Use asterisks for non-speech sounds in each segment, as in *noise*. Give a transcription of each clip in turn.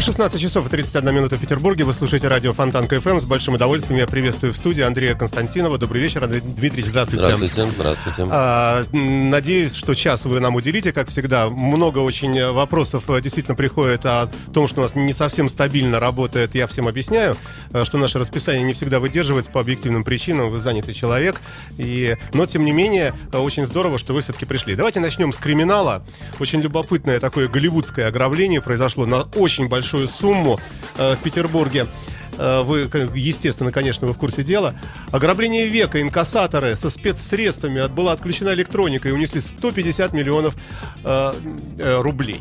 16 часов и 31 минута в Петербурге. Вы слушаете радио Фонтан КФМ. С большим удовольствием я приветствую в студии Андрея Константинова. Добрый вечер, Андрей Дмитриевич, здравствуйте. Здравствуйте, здравствуйте. А, надеюсь, что час вы нам уделите, как всегда. Много очень вопросов э, действительно приходит о том, что у нас не совсем стабильно работает. Я всем объясняю, э, что наше расписание не всегда выдерживается по объективным причинам. Вы занятый человек. И... Но, тем не менее, э, очень здорово, что вы все-таки пришли. Давайте начнем с криминала. Очень любопытное такое голливудское ограбление произошло на очень большой большую сумму э, в Петербурге. Э, вы, естественно, конечно, вы в курсе дела. Ограбление века, инкассаторы со спецсредствами была отключена электроника и унесли 150 миллионов э, э, рублей.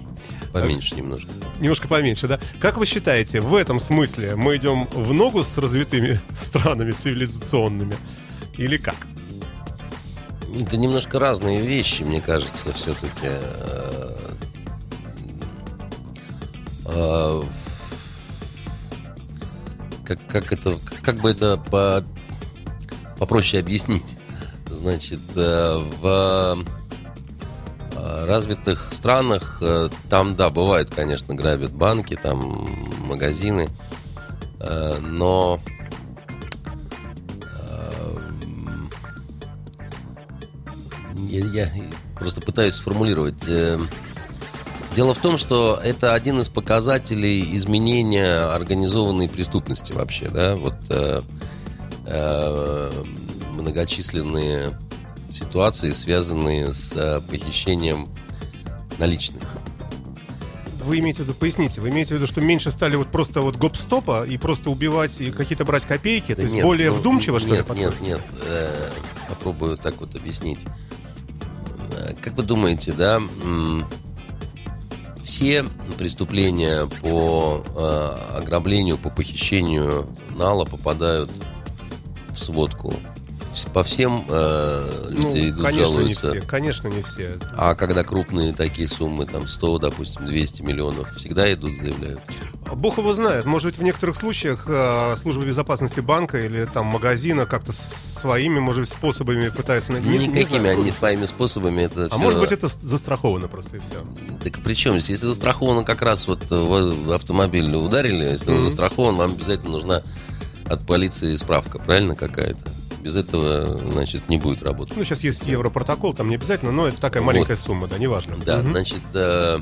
Поменьше немножко. Немножко поменьше, да? Как вы считаете, в этом смысле мы идем в ногу с развитыми *laughs* странами цивилизационными? Или как? Это немножко разные вещи, мне кажется, все-таки. А, как, как это, как бы это по, попроще объяснить? Значит, э, в э, развитых странах э, там, да, бывает, конечно, грабят банки, там магазины, но я, я просто пытаюсь сформулировать. Дело в том, что это один из показателей изменения организованной преступности вообще, да, вот э, э, многочисленные ситуации, связанные с э, похищением наличных. Вы имеете в виду, поясните, вы имеете в виду, что меньше стали вот просто вот гоп-стопа и просто убивать и какие-то брать копейки? Да то есть нет, более ну, вдумчиво, что нет, ли, подходит? Нет, нет, э, попробую так вот объяснить. Э, как вы думаете, да, все преступления по э, ограблению, по похищению нала попадают в сводку. По всем э, люди ну, идут конечно, жалуются. Не все, конечно, не все. А когда крупные такие суммы, там 100, допустим, 200 миллионов, всегда идут, заявляют. Бог его знает. Может быть, в некоторых случаях э, служба безопасности банка или там магазина как-то своими, может быть, способами пытается... Не, Никакими они своими способами. Это а все... может быть, это застраховано просто и все. Так при чем здесь? Если застраховано как раз вот в автомобиль ударили, если mm-hmm. он застрахован, вам обязательно нужна от полиции справка, правильно какая-то? Без этого, значит, не будет работать. Ну, сейчас есть европротокол, там не обязательно, но это такая маленькая вот. сумма, да, неважно. Да, угу. значит, э,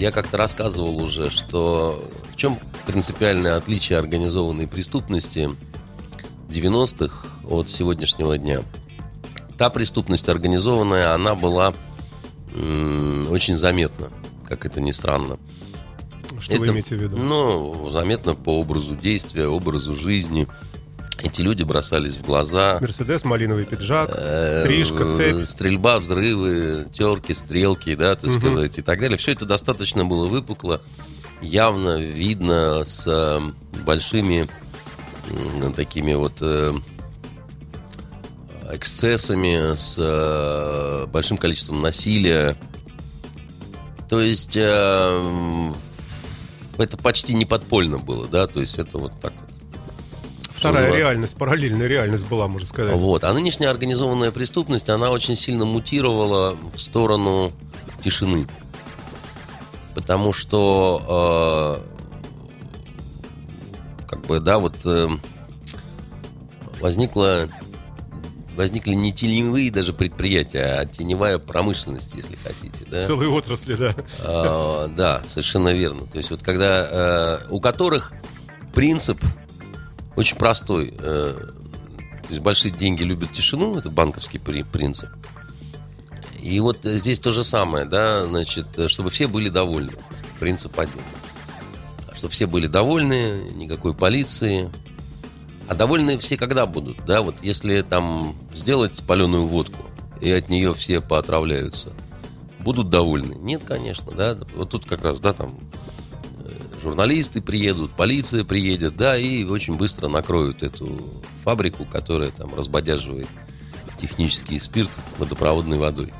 я как-то рассказывал уже, что в чем принципиальное отличие организованной преступности 90-х от сегодняшнего дня. Та преступность организованная, она была м- очень заметна, как это ни странно. Что это, вы имеете в виду? Ну, заметно по образу действия, образу жизни – эти люди бросались в глаза. Мерседес, малиновый пиджак, э, стрижка, цепь. Стрельба, взрывы, терки, стрелки, да, так сказать, и так далее. Все это достаточно было выпукло, явно видно с э, большими такими вот э, эксцессами, с большим количеством насилия. То есть это почти не подпольно было, да, то есть это вот так Вторая реальность, параллельная реальность была, можно сказать. Вот. А нынешняя организованная преступность, она очень сильно мутировала в сторону тишины. Потому что э, как бы, да, вот э, возникла возникли не теневые даже предприятия, а теневая промышленность, если хотите. Да? Целые отрасли, да. А, да, совершенно верно. То есть вот когда э, у которых принцип очень простой. Э, то есть большие деньги любят тишину, это банковский принцип. И вот здесь то же самое, да, значит, чтобы все были довольны. Принцип один. Чтобы все были довольны, никакой полиции. А довольны все когда будут, да, вот если там сделать паленую водку, и от нее все поотравляются, будут довольны? Нет, конечно, да, вот тут как раз, да, там журналисты приедут, полиция приедет, да, и очень быстро накроют эту фабрику, которая там разбодяживает технический спирт водопроводной водой.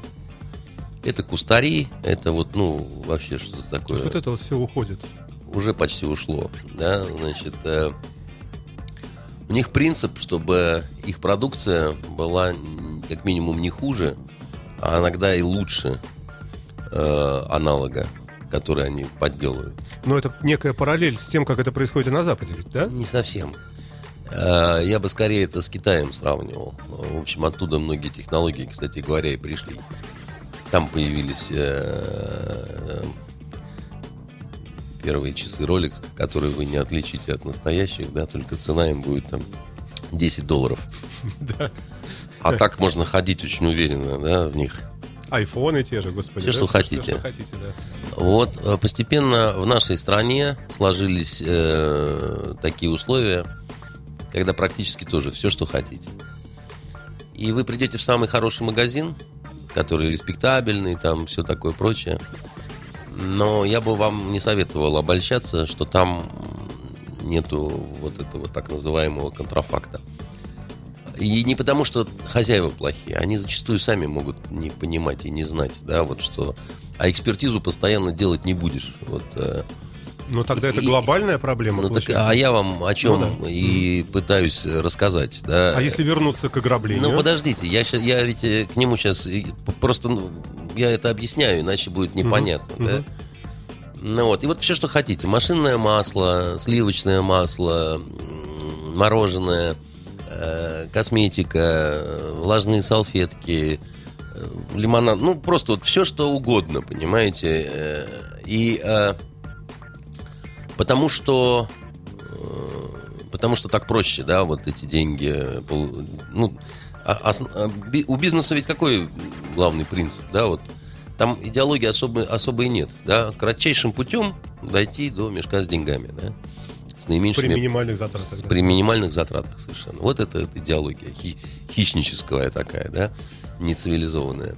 Это кустари, это вот, ну, вообще что-то То такое. есть вот это вот все уходит. Уже почти ушло, да, значит, э, у них принцип, чтобы их продукция была как минимум не хуже, а иногда и лучше э, аналога, который они подделывают. Но это некая параллель с тем, как это происходит и на Западе, ведь, да? Не совсем. Э, Я бы скорее это с Китаем сравнивал. В общем, оттуда многие технологии, кстати говоря, и пришли. Там появились э, первые часы ролик, которые вы не отличите от настоящих, да, только цена им будет там 10 долларов. *laughs* А так можно ходить очень уверенно, да, в них. Айфоны те же, господи. Всё, да? что хотите. что хотите, да. Вот э, постепенно в нашей стране сложились э, такие условия, когда практически тоже все, что хотите. И вы придете в самый хороший магазин, который респектабельный, там все такое прочее. Но я бы вам не советовал обольщаться, что там нету вот этого так называемого контрафакта. И не потому, что хозяева плохие, они зачастую сами могут не понимать и не знать, да, вот что. А экспертизу постоянно делать не будешь. Вот, э, Но тогда это И- глобальная проблема, ну так, а я вам о чем Ну да. и пытаюсь рассказать, да. А если вернуться к ограблению? Ну подождите, я, ща- я ведь э, к нему сейчас просто ну, я это объясняю, иначе будет непонятно, да. Ну вот, и вот все, что хотите. Машинное масло, сливочное масло, мороженое, э, косметика, влажные салфетки, лимонад. Ну, просто вот все, что угодно, понимаете. Э, И э, потому что э, потому что так проще, да, вот эти деньги. э, Ну, а- ос- а би- у бизнеса ведь какой главный принцип, да, вот там идеологии особо, особой нет, да, кратчайшим путем дойти до мешка с деньгами, да, с При наименьшими минимальных затратах. при минимальных затратах совершенно. Вот это, это идеология хи- хищническая такая, да, нецивилизованная.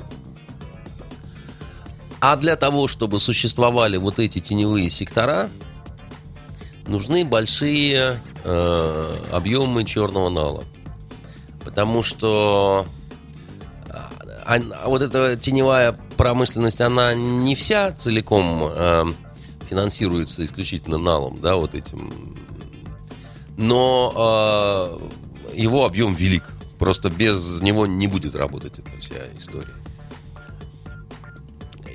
А для того, чтобы существовали вот эти теневые сектора, нужны большие э, объемы черного нала. Потому что а вот эта теневая промышленность, она не вся целиком э, финансируется исключительно налом, да, вот этим. Но э, его объем велик. Просто без него не будет работать эта вся история.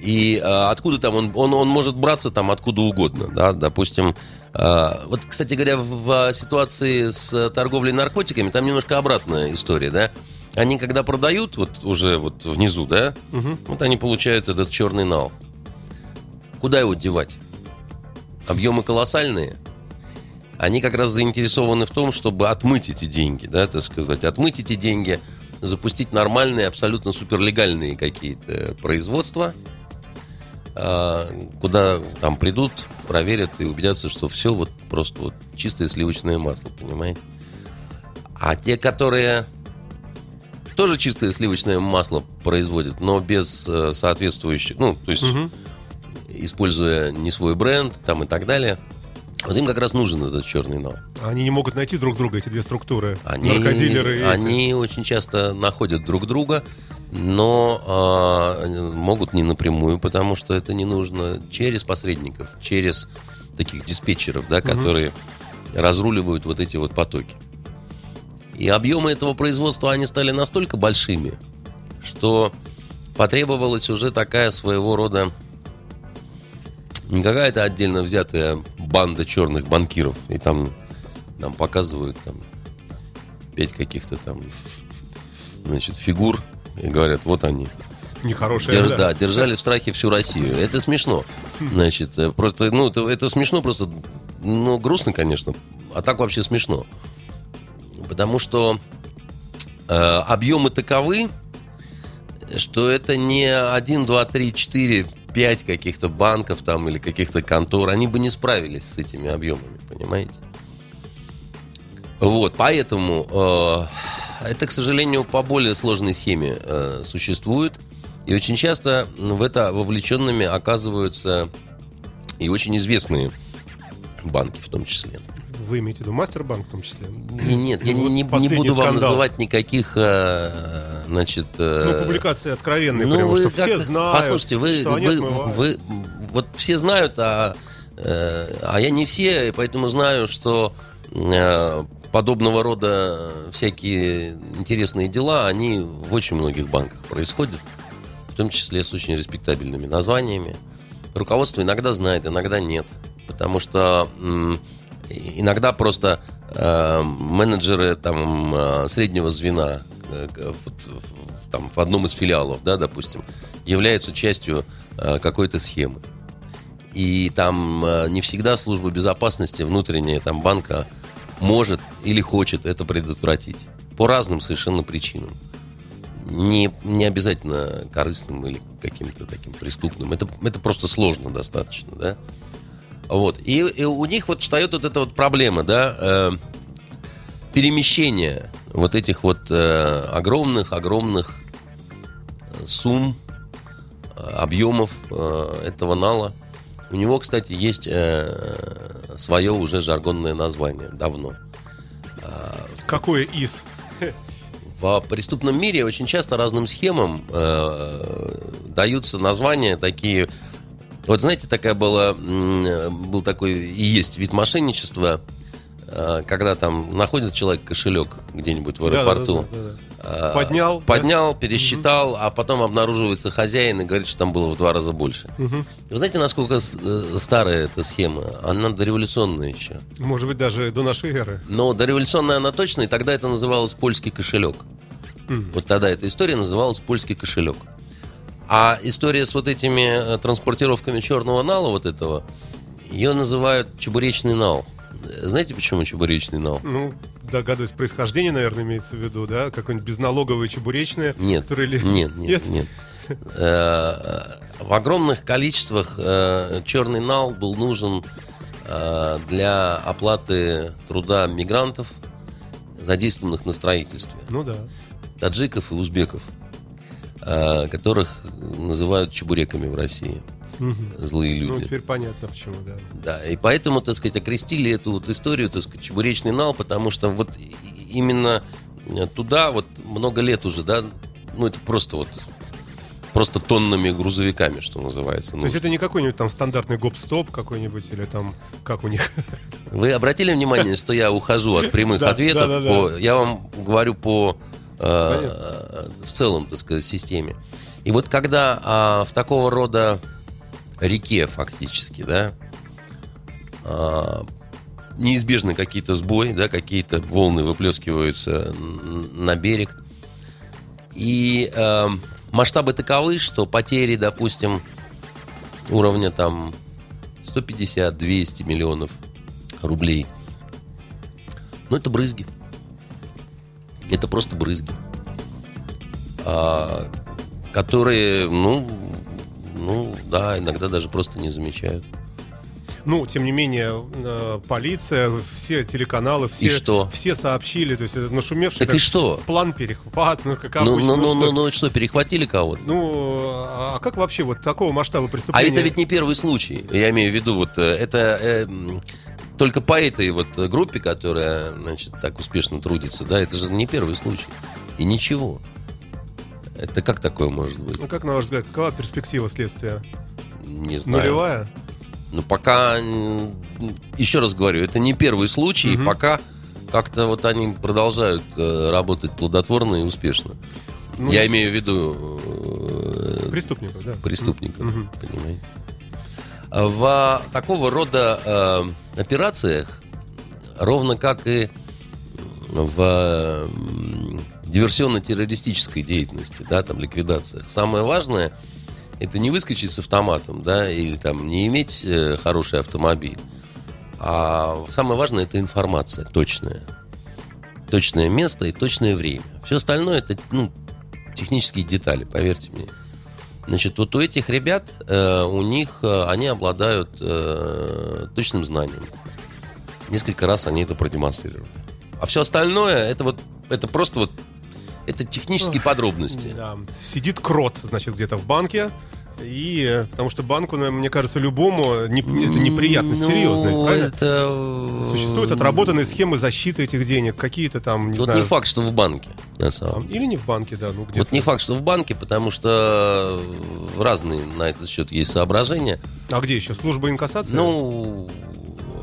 И э, откуда там он, он, он может браться там откуда угодно, да, допустим. э, вот, кстати говоря, в, в ситуации с торговлей наркотиками там немножко обратная история, да. Они когда продают вот уже вот внизу, да, вот они получают этот черный нал. Куда его девать? Объемы колоссальные. Они как раз заинтересованы в том, чтобы отмыть эти деньги, да, так сказать, отмыть эти деньги, запустить нормальные, абсолютно суперлегальные какие-то производства, а, куда там придут, проверят и убедятся, что все вот просто вот чистое сливочное масло, понимаете? А те, которые тоже чистое сливочное масло производят, но без э, соответствующих, ну, то есть используя не свой бренд там и так далее, вот им как раз нужен этот черный нал. Они не могут найти друг друга, эти две структуры. Они, Наркодилеры и эти. они очень часто находят друг друга, но а, могут не напрямую, потому что это не нужно через посредников, через таких диспетчеров, да, которые разруливают вот эти вот потоки. И объемы этого производства, они стали настолько большими, что потребовалась уже такая своего рода не какая-то отдельно взятая банда черных банкиров, и там нам показывают там пять каких-то там, значит, фигур, и говорят, вот они. Нехорошие. Держ- да. да, держали в страхе всю Россию. Это смешно. Значит, э, просто, ну, это, это смешно, просто, ну, грустно, конечно, а так вообще смешно. Потому что э, объемы таковы, что это не 1, 2, 3, 4, 5 каких-то банков там или каких-то контор, они бы не справились с этими объемами, понимаете? Вот, поэтому э, это, к сожалению, по более сложной схеме э, существует. И очень часто в это вовлеченными оказываются и очень известные банки в том числе. Вы имеете в виду Мастербанк в том числе? И нет, я Ну, не, вот не- буду вам скандал. называть никаких э, значит... Ну, публикации откровенные, ну, вы что все знают. Послушайте, вы, что вы, отмывают. вы- вот все знают, а, э, а я не все, и поэтому знаю, что подобного рода всякие интересные дела, они в очень многих банках происходят, в том числе с очень респектабельными названиями. Руководство иногда знает, иногда нет, потому что иногда просто э, менеджеры там э, среднего звена э, к- вот в- там, в одном из филиалов, да, допустим, являются частью э, какой-то схемы. И там э, не всегда служба безопасности внутренняя там банка может или хочет это предотвратить. По разным совершенно причинам. Не, не обязательно корыстным или каким-то таким преступным. Это, это просто сложно достаточно, да. Вот. И, и у них вот встает вот эта вот проблема, да, э, перемещения вот этих вот э, огромных-огромных э, сумм, э, объемов э, этого нала. У него, кстати, есть э, свое уже жаргонное название давно. Какое из? В преступном мире очень часто разным схемам э, даются названия такие. Вот знаете, такая была, м, был такой и есть вид мошенничества, э, когда там находит человек кошелек где-нибудь в аэропорту. Да-да-да-да-да. э, Поднял, да? Поднял, пересчитал, а потом обнаруживается хозяин и говорит, что там было в два раза больше. Вы знаете, насколько э, старая эта схема? Она дореволюционная еще. Может быть, даже до нашей эры. Но дореволюционная она точно, и тогда это называлось польский кошелек. Вот тогда эта история называлась польский кошелек. А история с вот этими э, транспортировками черного нала вот этого, ее называют чебуречный нал. Э, Знаете, почему чебуречный нал? Ну, догадываюсь, происхождение, наверное, имеется в виду, да? Какое-нибудь безналоговое чебуречное. Нет, которые ли- нет, нет, нет. Э, В огромных количествах черный нал был нужен для оплаты труда мигрантов, задействованных на строительстве. Ну да. таджиков и узбеков, которых называют чебуреками в России. Злые Ну, люди. теперь понятно, почему, да. Да, и поэтому, так сказать, окрестили эту вот историю, так сказать, чебуречный нал, потому что вот именно э, туда вот много лет уже, да, ну это просто вот просто тоннами грузовиками, что называется. То Ну, есть это не какой-нибудь там стандартный гоп-стоп какой-нибудь, или там, как у них. Вы обратили внимание, что я ухожу от прямых *laughs* ответов? я вам говорю по э, в целом, так сказать, системе. И вот когда а, в такого рода реке фактически, да, а, неизбежны какие-то сбои, да, какие-то волны выплескиваются на берег. И э, масштабы таковы, что потери, допустим, уровня там 150-200 миллионов рублей. Ну, это брызги. Это просто брызги. А, которые, ну, ну, да, иногда даже просто не замечают. Ну, тем не менее, э, полиция, все телеканалы, все, И что? все сообщили, то есть это нашумевший Так и как что? план перехват, ну, как Ну, обычно. ну, ну, что- ну, ну, что, перехватили кого-то? Ну, а как вообще вот такого масштаба А преступления? это ведь не первый случай. Я имею в виду, вот э, это э, только по этой вот группе, которая, значит, так успешно трудится, да, это же не первый случай. И ничего. Это как такое может быть? Ну, как на ваш взгляд, какова перспектива следствия? Не знаю. Нулевая? Ну, пока, еще раз говорю, это не первый случай, Мгм. пока как-то вот они продолжают э, работать плодотворно и успешно. Ну, Я имею в виду э, Преступников, да. преступников, Мгм. понимаете? В такого рода э, операциях, ровно как и в диверсионно-террористической деятельности, да, там, ликвидациях, самое важное это не выскочить с автоматом, да, или там не иметь э, хороший автомобиль, а самое важное это информация точная. Точное место и точное время. Все остальное это, ну, технические детали, поверьте мне. Значит, вот у этих ребят, э, у них, э, они обладают э, точным знанием. Несколько раз они это продемонстрировали. А все остальное, это вот, это просто вот, это технические подробности. Да. Сидит крот, значит, где-то в банке, И э, потому что банку, мне кажется, любому не, это неприятность Ну, правильно? это... Существуют отработанные схемы защиты этих денег, какие-то там, не Вот знаю, не факт, что в банке, на самом деле. или не в банке, да, ну где Вот не факт, что в банке, потому что разные на этот счет есть соображения. А где еще? Служба инкассации? Ну,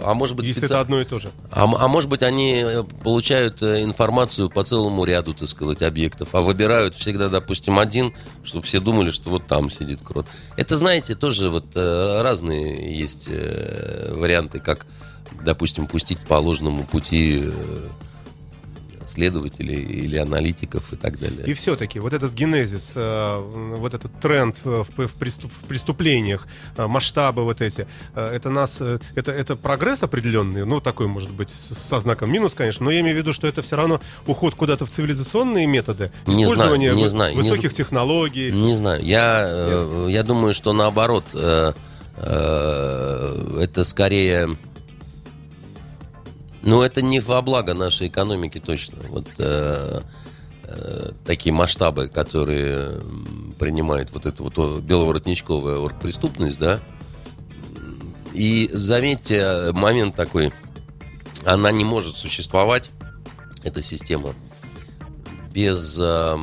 а может быть, если специ- это одно и то же. а, а может быть, они э, получают э, информацию по целому ряду, так сказать, объектов, а выбирают всегда, допустим, один, чтобы все думали, что вот там сидит крот. Это, знаете, тоже вот э, разные есть варианты, как, допустим, пустить по ложному пути следователей или аналитиков и так далее. И все-таки вот этот генезис, э, вот этот тренд в, в преступ- в преступлениях, э, масштабы вот эти, э, это нас, это, это прогресс определенный, ну такой может быть со знаком минус, конечно, но я имею в виду, что это все равно уход куда-то в цивилизационные методы, Не знаю, использование не вы- знаю, не высоких зн- технологий. Не знаю. Я, я думаю, что наоборот, это скорее... Ну, это не во благо нашей экономики точно. Вот э, э, такие масштабы, которые принимает вот эта вот беловоротничковая оргпреступность, да. И заметьте, момент такой, она не может существовать, эта система, без э,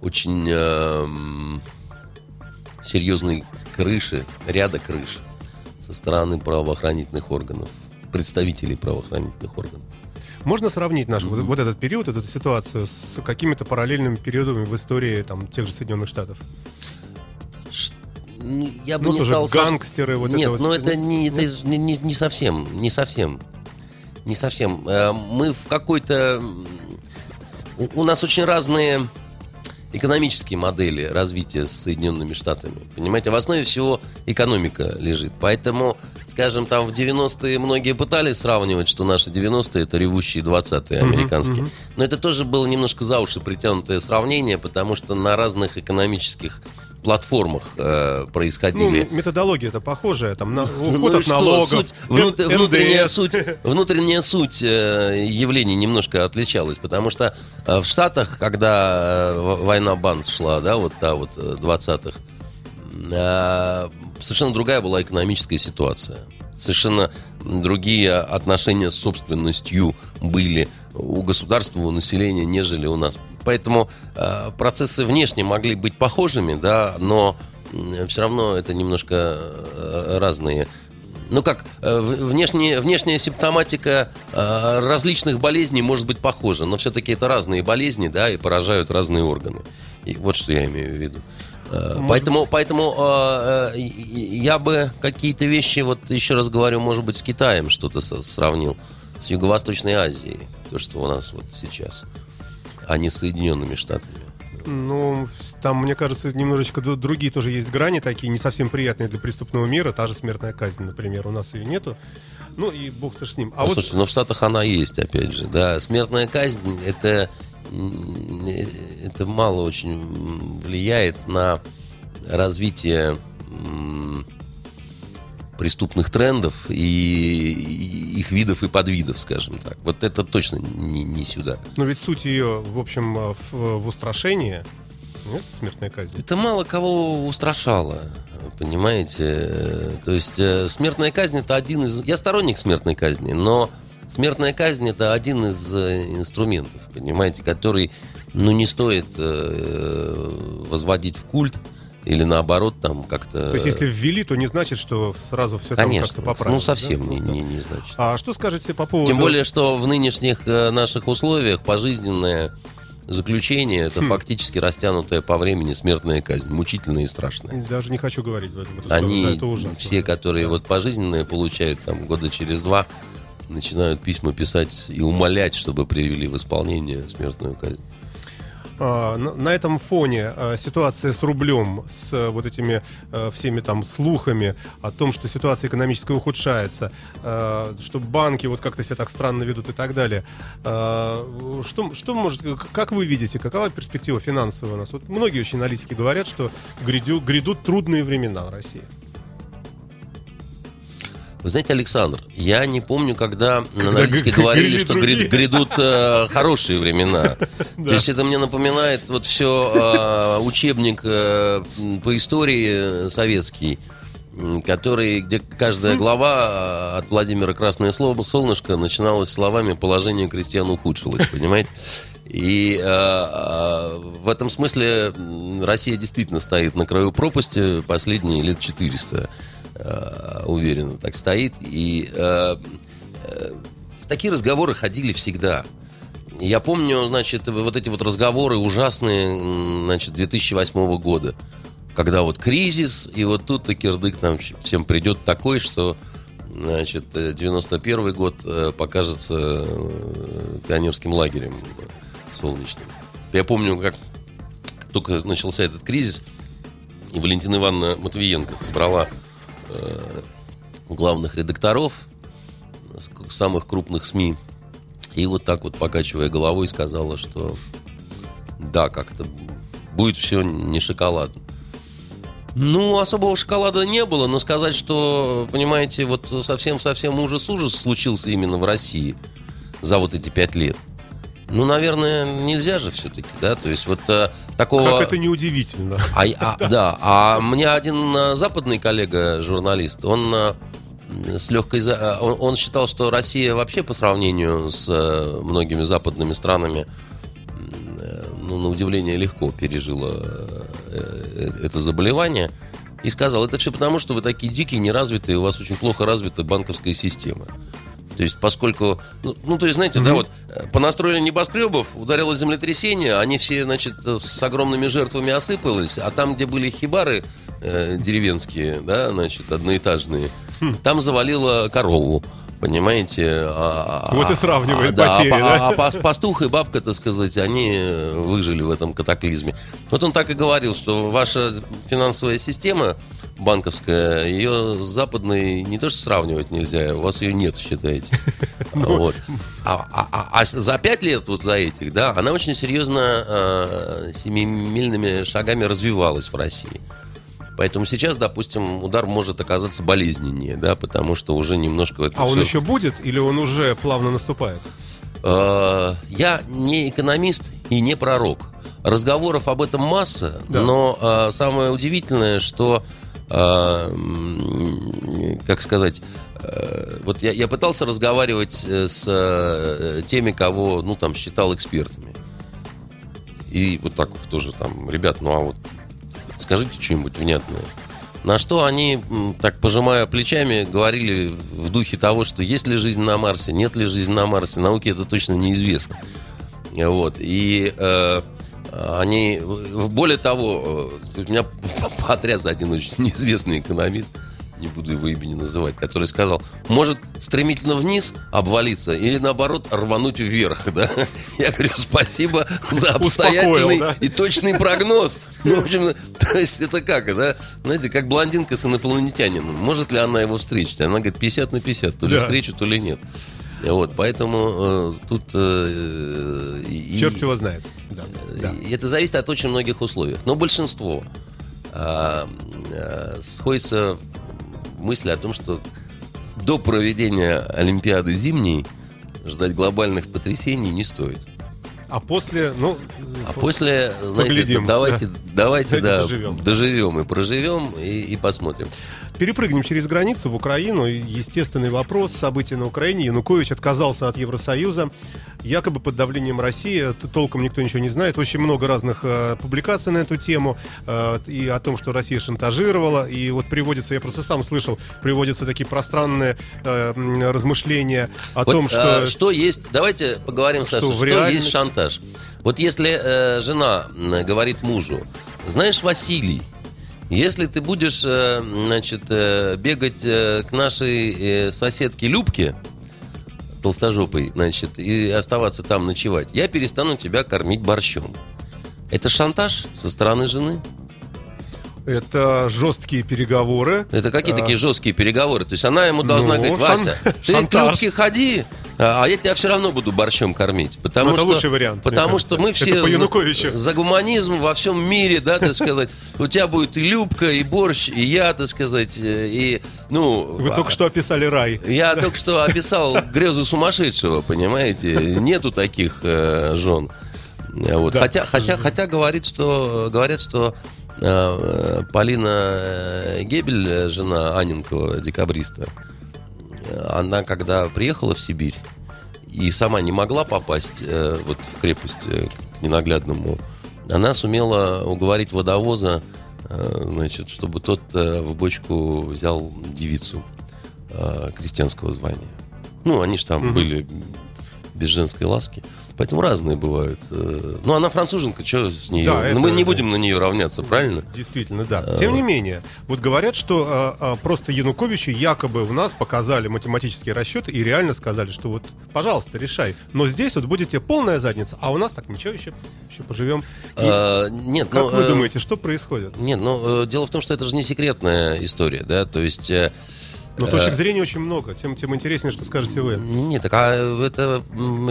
очень эм, серьезной крыши, ряда крыш со стороны правоохранительных органов, представителей правоохранительных органов. Можно сравнить наш вот, вот этот период, эту ситуацию с какими-то параллельными периодами в истории там тех же Соединенных Штатов? Ну, Я бы Ну, не со- гангстеры, вот это Нет, вот но всё. это, не, это ж не, не- не совсем, не совсем. Не совсем. Э, Мы в какой-то... у нас очень разные экономические модели развития с Соединенными Штатами. Понимаете, в основе всего экономика лежит. Поэтому, скажем, там в 90-е многие пытались сравнивать, что наши 90-е это ревущие 20-е американские. Но это тоже было немножко за уши притянутое сравнение, потому что на разных экономических платформах э, Ну, происходили методология это похожая, там на, ну уход и от что? налогов, Суть- внут- внутренняя суть, внутренняя суть э, явлений немножко отличалась, потому что э, в Штатах, когда э, война Банс шла, да, вот та вот э, 20-х, э, совершенно другая была экономическая ситуация. Совершенно другие отношения с собственностью были у государства, у населения, нежели у нас. Поэтому э, процессы внешне могли быть похожими, да, но все равно это немножко э, разные. Ну как, э, внешне, внешняя симптоматика э, различных болезней может быть похожа, но все-таки это разные болезни, да, и поражают разные органы. И вот что я имею в виду. Э, Поэтому, поэтому я бы какие-то вещи, вот еще раз говорю, может быть, с Китаем что-то сравнил, с Юго-Восточной Азией, то, что у нас вот сейчас, а не Соединенными Штатами. Ну, там, мне кажется, немножечко другие тоже есть грани такие, не совсем приятные для преступного мира. Та же смертная казнь, например, у нас ее нету. Ну и бог-то ж с ним. А Ну, вот слушайте, но в Штатах она есть, опять же. Да, смертная казнь это, э, это мало очень влияет на развитие преступных трендов и, их видов и подвидов, скажем так. Вот это точно не, не сюда. но ведь суть ее, в общем, э, в, в устрашении. Нет, смертная казнь. Это мало кого устрашало, понимаете? То есть э, смертная казнь это один из... Я сторонник смертной казни, но смертная казнь это один из э, инструментов, понимаете, который, ну, не стоит э, возводить в культ или наоборот там как-то... То есть, если ввели, то не значит, что сразу все там Конечно, как-то поправилось. ну совсем да? не, да. не, не значит. А что скажете по поводу... Тем более, что в нынешних э, наших условиях пожизненное заключение это фактически растянутая по времени смертная казнь, мучительная и страшная. Даже не хочу говорить в эту сторону, Они, да, это ужасно. все, которые вот пожизненные получают там года через два, начинают письма писать и умолять, чтобы привели в исполнение смертную казнь. А, на, этом фоне а, ситуация с рублем, с а, вот этими а, всеми там слухами о том, что ситуация экономическая ухудшается, а, что банки вот как-то себя так странно ведут и так далее. Что, что может, как вы видите, какова перспектива финансовая у нас? Вот многие очень аналитики говорят, что грядю, грядут трудные времена в России. Вы знаете, Александр, я не помню, когда, Когда аналитики *laughs* г- говорили, что другие. гряд- грядут э, хорошие времена. *laughs* То есть это мне напоминает вот все учебник э, по истории э, советский, который, где каждая глава э, от Владимира Красное слово солнышко начиналась словами «положение крестьян ухудшилось», понимаете? И э, э, в этом смысле Россия действительно стоит на краю пропасти последние лет 400, э, уверенно так стоит. И э, э, такие разговоры ходили всегда. Я помню, значит, вот эти вот разговоры ужасные, значит, 2008 года, когда вот кризис, и вот тут-то кирдык нам всем придет такой, что, значит, э, 91 год покажется пионерским лагерем солнечным. Я помню, как только начался этот кризис, и Валентина Ивановна Матвиенко собрала главных редакторов самых крупных СМИ и вот так вот, покачивая головой, сказала, что да, как-то будет все не шоколадно. Ну, особого шоколада не было, но сказать, что, понимаете, вот совсем-совсем ужас-ужас случился именно в России за вот эти пять лет. Ну, наверное, нельзя же все-таки, да, то есть вот э, такого... Как это неудивительно. А, а, *laughs* да, а мне один э, западный коллега, журналист, он э, с легкой... э, Он, он считал, что Россия вообще по сравнению с многими западными странами, ну, на удивление, легко пережила это заболевание. И сказал, это все потому, что вы такие дикие, неразвитые, у вас очень плохо развита банковская система. То есть, поскольку, ну, ну, то есть, знаете, да, вот э, понастроили небоскребов, ударило землетрясение, они все, значит, э, с огромными жертвами осыпались, а там, где были хибары э, деревенские, да, значит, одноэтажные, там завалило корову. Понимаете? А- а- Вот и сравнивает а, да, потери, а, да? а- а пас- пастух и бабка, так сказать, они э, выжили в этом катаклизме. Вот он так и говорил, что ваша финансовая система банковская, ее с западной не то что сравнивать нельзя, у вас ее нет, считаете. *laughs* Ну. Вот. А, а- а- а за пять лет вот за этих, да, она очень серьезно э, семимильными шагами развивалась в России. Поэтому сейчас, допустим, удар может оказаться болезненнее, да, потому что уже немножко это А он всё- еще будет или он уже плавно наступает? Э, Я не экономист и не пророк. Разговоров об этом масса, Да. но э, самое удивительное, что, м, как сказать, э, вот я, я пытался разговаривать с э, теми, кого, ну, там, считал экспертами. И вот так вот тоже там, ребят, ну, а вот скажите что-нибудь внятное. На что они, так пожимая плечами, говорили в духе того, что есть ли жизнь на Марсе, нет ли жизни на Марсе, науке это точно неизвестно. Вот. И э, они, более того, э, у меня *laughs* потряс один очень *laughs* неизвестный экономист, не буду его имени называть, который сказал, может стремительно вниз обвалиться или наоборот рвануть вверх, да? Я говорю, спасибо за обстоятельный да? и точный прогноз. Ну, в общем, то есть это как, да? Знаете, как блондинка с инопланетянином. Может ли она его встретить? Она говорит, 50 на 50, то ли Да. встречу, то ли нет. Вот, поэтому э, тут... э, и- Черт его знает. Да, да. и это зависит от очень многих условий. Но большинство а, а, сходится в мысли о том, что до проведения Олимпиады зимней ждать глобальных потрясений не стоит. А после, ну, А после, знаете, Поглядим, давайте, давайте, Давайте да, доживем. доживем и проживем и, и посмотрим. Перепрыгнем через границу в Украину. Естественный вопрос. События на Украине. Янукович отказался от Евросоюза. Якобы под давлением России. Толком никто ничего не знает. Очень много разных э, публикаций на эту тему. э, и о том, что Россия шантажировала. И вот приводится, я просто сам слышал, приводятся такие пространные э, размышления о Вот, том, а, что... что есть, давайте поговорим, Саша, в что реальности- есть шантаж. Вот если э, жена говорит мужу, знаешь, Василий, если ты будешь, э, значит, э, бегать э, к нашей соседке Любке, толстожопой, значит, и оставаться там ночевать, я перестану тебя кормить борщом. Это шантаж со стороны жены? Это жесткие переговоры. Это какие А, такие жесткие переговоры? То есть она ему должна Ну, говорить, шан- Вася, ты к. Любке ходи, а я тебя все равно буду борщом кормить. Потому Ну, это что, лучший вариант, Потому что мы Это все по за- Януковичу. за, гуманизм во всем мире, да, так сказать. У тебя будет и Любка, и борщ, и я, так сказать, и, ну... Вы только что описали рай. Я только что описал грезы сумасшедшего, понимаете? Нету таких э, жен. Вот. Да, хотя, хотя, хотя говорит, что, говорят, что э, Полина э, Гебель, э, жена Аненкова, декабриста, она когда приехала в Сибирь и сама не могла попасть э, вот в крепость э, к ненаглядному, она сумела уговорить водовоза, э, значит, чтобы тот э, в бочку взял девицу э, крестьянского звания. Ну, они же там были без женской ласки. Поэтому разные бывают. Э, Ну, она француженка, что с нее? Да, Ну, мы это- не будем на нее равняться, правильно? Действительно, да. Тем не менее, вот говорят, что а, а, просто Януковичу якобы у нас показали математические расчеты и реально сказали, что вот, пожалуйста, решай. Но здесь вот будет тебе полная задница, а у нас так ничего, еще, еще поживем. И Э, Нет, как ну, вы думаете, что происходит? Нет, ну, дело в том, что это же не секретная история, да, то есть... э, Но точек зрения очень много, тем, тем интереснее, что скажете вы. Нет, так а это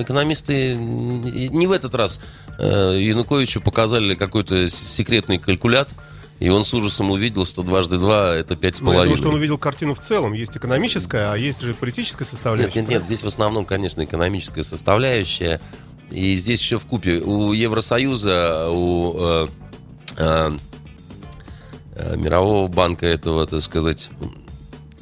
экономисты не в этот раз э, Януковичу показали какой-то секретный калькулят, и он с ужасом увидел, что дважды два это пять с Ну, я думаю, что он половиной. увидел картину в целом. Есть экономическая, а есть же политическая Нет, составляющая. нет, нет, здесь в основном, конечно, экономическая составляющая. И здесь все в купе. У Евросоюза, у э, э, э, Мирового банка этого, так сказать,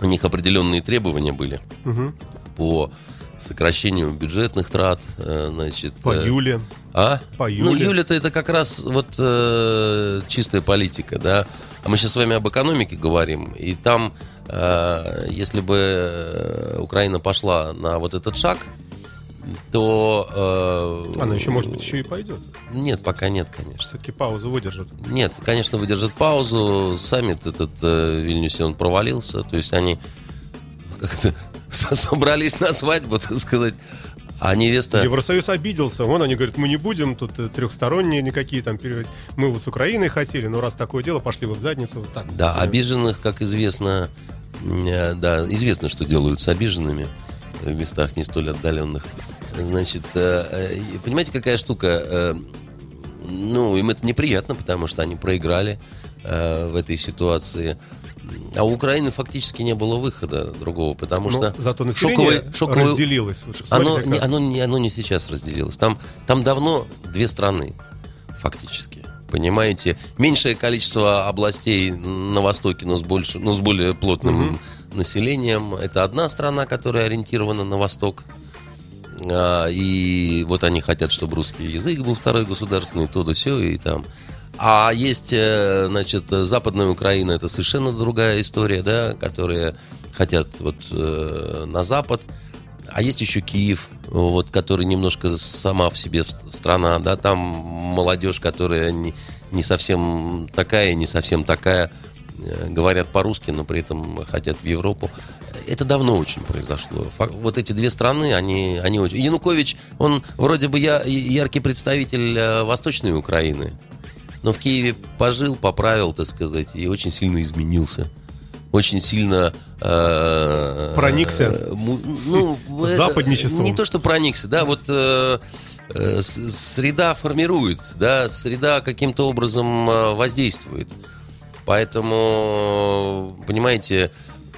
у них определенные требования были Мгм. по сокращению бюджетных трат, э, значит. По э, Юле. А? По Ну, Юле. Юля-то это как раз вот э, чистая политика, да. А мы сейчас с вами об экономике говорим, и там, э, если бы э, Украина пошла на вот этот шаг, то... э, Она еще, может быть, еще и пойдет. Нет, пока нет, конечно. Все-таки паузу выдержит. Нет, конечно, выдержит паузу. Саммит этот э, в Вильнюсе, он провалился. То есть они как-то *laughs* со- собрались на свадьбу, так сказать. А невеста... Евросоюз обиделся. Вон они говорят, мы не будем, тут э, трехсторонние никакие там переводить. Мы вот с Украиной хотели, но раз такое дело, пошли вы в задницу. Вот так. Да, обиженных, как известно, э, да, известно, что делают с обиженными в местах не столь отдаленных. Значит, э, э, понимаете, какая штука? Э, Ну, им это неприятно, потому что они проиграли в этой ситуации. А у Украины фактически не было выхода другого, потому Но что зато шоковый- шоковый- разделилось. Вот оно, не, оно, не, оно не сейчас разделилось. Там, там давно две страны, фактически. Понимаете? Меньшее количество областей на востоке, но с, больше, но с более плотным населением. Это одна страна, которая ориентирована на восток. А, и вот они хотят, чтобы русский язык был второй государственный, то да все и там. А есть, э, значит, Западная Украина, это совершенно другая история, да, которые хотят вот э, на Запад. А есть еще Киев, вот, который немножко сама в себе страна, да, там молодежь, которая не, не совсем такая, не совсем такая, э, говорят по-русски, но при этом хотят в Европу. Это давно очень произошло. Вот эти две страны, они, они очень... Янукович, он вроде бы я, яркий представитель э, Восточной Украины, но в Киеве пожил, поправил, так сказать, и очень сильно изменился. Очень сильно... э, Проникся? э, ну, *laughs* это Западничеством. Не то, что проникся, да, вот э, э, среда формирует, да, среда каким-то образом э, воздействует. Поэтому, понимаете,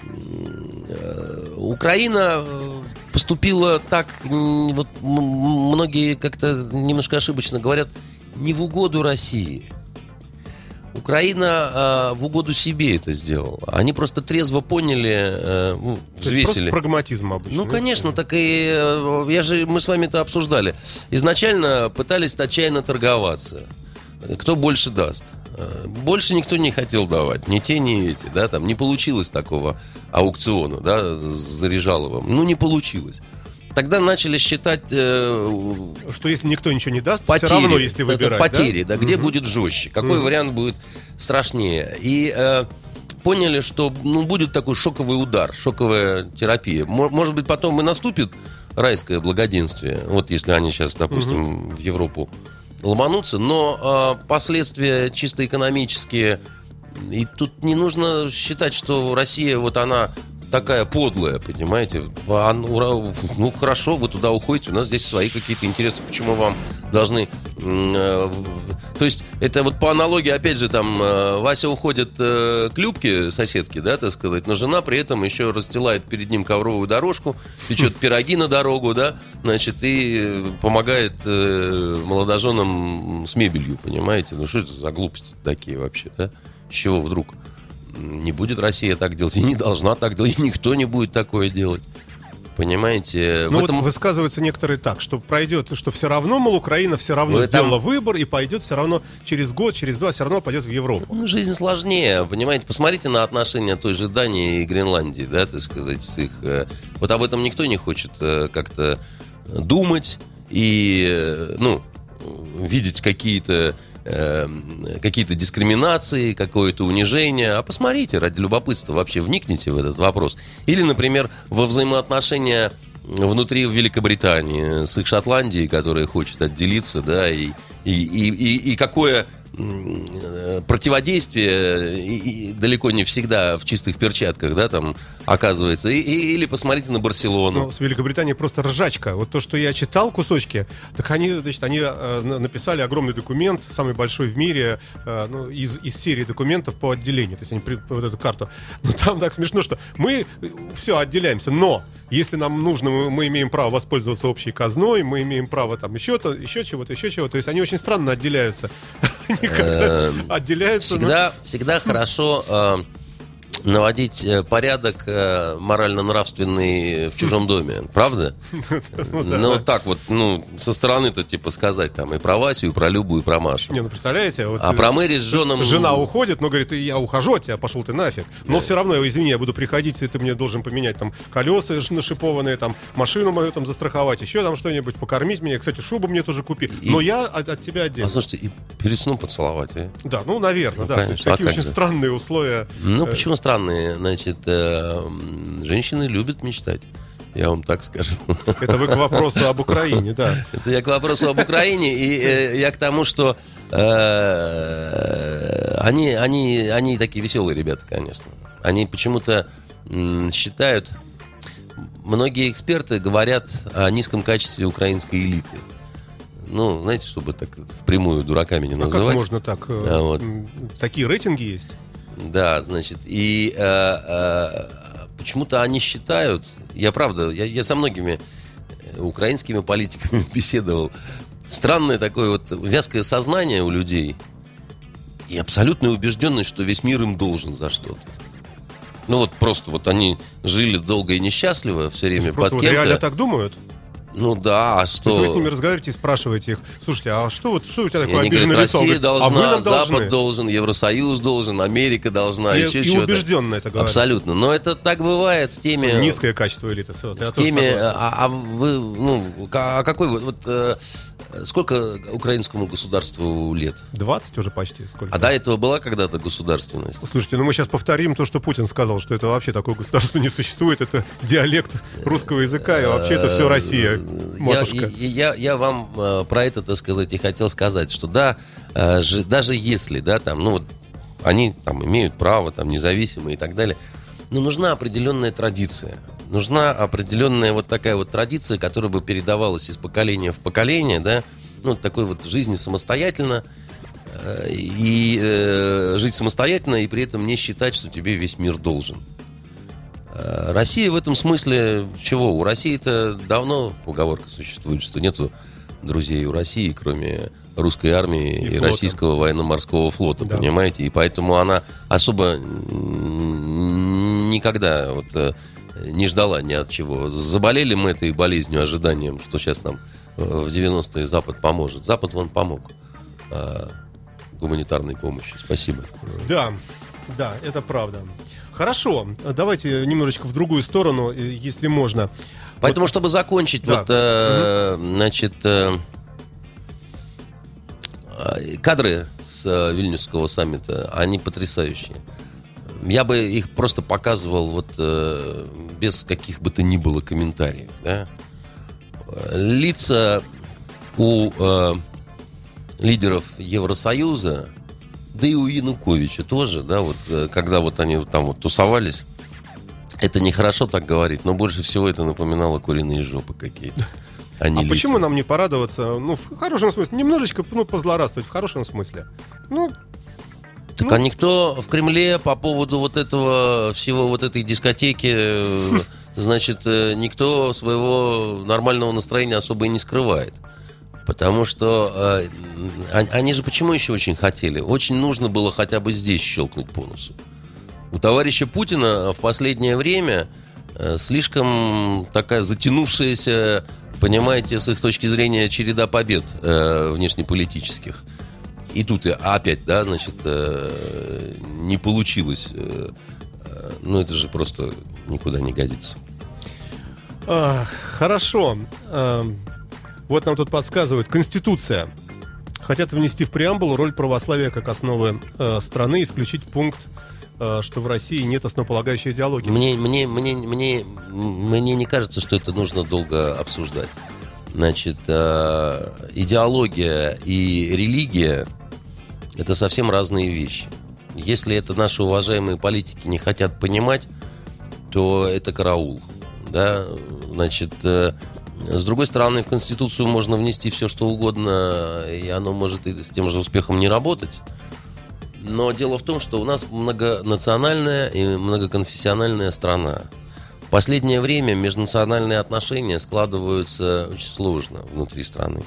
э, Украина э, поступила так, вот многие как-то немножко ошибочно говорят, не в угоду России. Украина э, в угоду себе это сделала. Они просто трезво поняли, э, ну, взвесили. прагматизм обычно. Ну, конечно, так и э, я же, мы с вами это обсуждали. Изначально пытались отчаянно торговаться. Кто больше даст? Э, Больше никто не хотел давать, ни те, ни эти, да, там не получилось такого аукциона, да, с Заряжаловым. Ну, не получилось. Тогда начали считать э, Что если никто ничего не даст, потери. все равно, если выбирать, потери, да, где Мгм. будет жестче, какой вариант будет страшнее. И э, поняли, что ну, будет такой шоковый удар, шоковая терапия. Мо- Может быть, потом и наступит райское благоденствие, вот если они сейчас, допустим, в Европу ломанутся, но э, последствия чисто экономические, и тут не нужно считать, что Россия, вот она такая подлая, понимаете? А, ну, ну, хорошо, вы туда уходите, у нас здесь свои какие-то интересы, почему вам должны... Э, то есть, это вот по аналогии, опять же, там, э, Вася уходит э, к Любке, соседке, да, так сказать, но жена при этом еще расстилает перед ним ковровую дорожку, печет пироги на дорогу, да, значит, и помогает э, молодоженам с мебелью, понимаете? Ну, что это за глупости такие вообще, да? С чего вдруг? Не будет Россия так делать, и не должна так делать, и никто не будет такое делать. Понимаете? Ну этом... вот высказываются некоторые так, что пройдет, что все равно, мол, Украина все равно в этом... сделала выбор и пойдет все равно через год, через два все равно пойдет в Европу. Ну, жизнь сложнее, понимаете? Посмотрите на отношения той же Дании и Гренландии, да, так сказать, с их... Э, вот об этом никто не хочет э, как-то думать и, э, ну, видеть какие-то Эм, какие-то дискриминации, какое-то унижение. А посмотрите, ради любопытства вообще вникните в этот вопрос. Или, например, во взаимоотношения внутри Великобритании с их Шотландией, которая хочет отделиться, да, и, и, и, и, и какое противодействие и, и далеко не всегда в чистых перчатках, да, там оказывается. И, и, или посмотрите на Барселону. Ну, с Великобританией просто ржачка. Вот то, что я читал кусочки, так они, значит, они э, написали огромный документ, самый большой в мире, э, ну, из, из серии документов по отделению. То есть они при, вот эту карту. Ну, там так смешно, что мы э, все отделяемся, но если нам нужно, мы, мы имеем право воспользоваться общей казной, мы имеем право там еще-то, еще чего-то, еще чего-то. То есть они очень странно отделяются. *laughs* Эм, отделяются. Всегда, всегда хорошо э, наводить э, порядок э, морально-нравственный в чужом доме, правда? Ну, ну так вот, ну, со стороны-то, типа, сказать там и про Васю, и про Любу, и про Машу. Не, ну, представляете? Вот, а про Мэри с Джоном... Жена уходит, но говорит, я ухожу от тебя, пошел ты нафиг. Но все равно, извини, я буду приходить, и ты мне должен поменять там колеса нашипованные, там, машину мою там застраховать, еще там что-нибудь, покормить меня. Кстати, шубу мне тоже купи. Но я от, от тебя отдельно. А слушайте, и перед сном поцеловать, а? Да, ну, наверное, ну, да. Такие а очень странные условия. Ну, э, почему странные? Значит, э, женщины любят мечтать. Я вам так скажу. Это вы к вопросу об Украине, да. Это я к вопросу об Украине, и э, я к тому, что э, они, они, они такие веселые ребята, конечно. Они почему-то м, считают, многие эксперты говорят о низком качестве украинской элиты. Ну, знаете, чтобы так впрямую дураками не называть. А как можно так? А, вот. Такие рейтинги есть? Да, значит, и э, э, почему-то они считают, я правда, я, я со многими украинскими политиками *laughs* беседовал, странное такое вот вязкое сознание у людей и абсолютная убежденность, что весь мир им должен за что-то. Ну вот просто вот они жили долго и несчастливо все время под кем-то. Вот реально так думают? Ну да, а что? вы с ними разговариваете и спрашиваете их, слушайте, а что, вот, что у тебя такое обиженное говорят, лицо? Россия должна, а вы нам Запад должны. должен, Евросоюз должен, Америка должна, и, еще и что-то. убежденно это говорят. Абсолютно. Но это так бывает с теми... Низкое качество элиты. Все, с теми... А, а вы, ну, а какой вот... вот э, Сколько украинскому государству лет? 20 уже почти. Сколько? А до этого была когда-то государственность? Слушайте, ну мы сейчас повторим то, что Путин сказал, что это вообще такое государство не существует, это диалект русского языка, и вообще это все Россия, матушка. Я, я, я вам э, про это, так сказать, и хотел сказать, что да, э, даже если, да, там, ну вот, они там имеют право, там, независимые и так далее, но нужна определенная традиция нужна определенная вот такая вот традиция, которая бы передавалась из поколения в поколение, да, ну, такой вот жизни самостоятельно, э, и э, жить самостоятельно, и при этом не считать, что тебе весь мир должен. Э, Россия в этом смысле чего? У России-то давно поговорка существует, что нету друзей у России, кроме русской армии и, и российского военно-морского флота, да. понимаете? И поэтому она особо никогда вот э, не ждала ни от чего. Заболели мы этой болезнью, ожиданием, что сейчас нам э, в 90-е Запад поможет. Запад вон помог гуманитарной помощи. Спасибо. Да, да, это правда. Хорошо, давайте немножечко в другую сторону, э, если можно. Поэтому, вот... чтобы закончить, да. вот, э, угу. значит, э, кадры с э, Вильнюсского саммита, они потрясающие. Я бы их просто показывал вот э, без каких бы то ни было комментариев. Да? Лица у э, лидеров Евросоюза, да и у Януковича тоже, да, вот э, когда вот они там вот тусовались, Это нехорошо так говорить, но больше всего это напоминало куриные жопы какие-то. А, А лица. почему нам не порадоваться? Ну, в хорошем смысле. Немножечко, ну, позлорадствовать в хорошем смысле. Ну, Так а никто в Кремле по поводу вот этого всего вот этой дискотеки, э, значит, э, никто своего нормального настроения особо и не скрывает. Потому что э, они, же почему еще очень хотели? Очень нужно было хотя бы здесь щелкнуть по носу. У товарища Путина в последнее время э, слишком такая затянувшаяся, понимаете, с их точки зрения, череда побед э, внешнеполитических. И тут и опять, да, значит, э, не получилось. Э, э, ну, это же просто никуда не годится. а, хорошо. Вот нам тут подсказывают. Конституция. Хотят внести в преамбулу роль православия как основы э, страны, исключить пункт, э, что в России нет основополагающей идеологии. Мне, мне, мне, мне, мне не кажется, что это нужно долго обсуждать. Значит, э, идеология и религия – это совсем разные вещи. Если это наши уважаемые политики не хотят понимать, то это караул. Да? Значит, э, с другой стороны, в Конституцию можно внести все, что угодно, и оно может и с тем же успехом не работать. Но дело в том, что у нас многонациональная и многоконфессиональная страна. В последнее время межнациональные отношения складываются очень сложно внутри страны.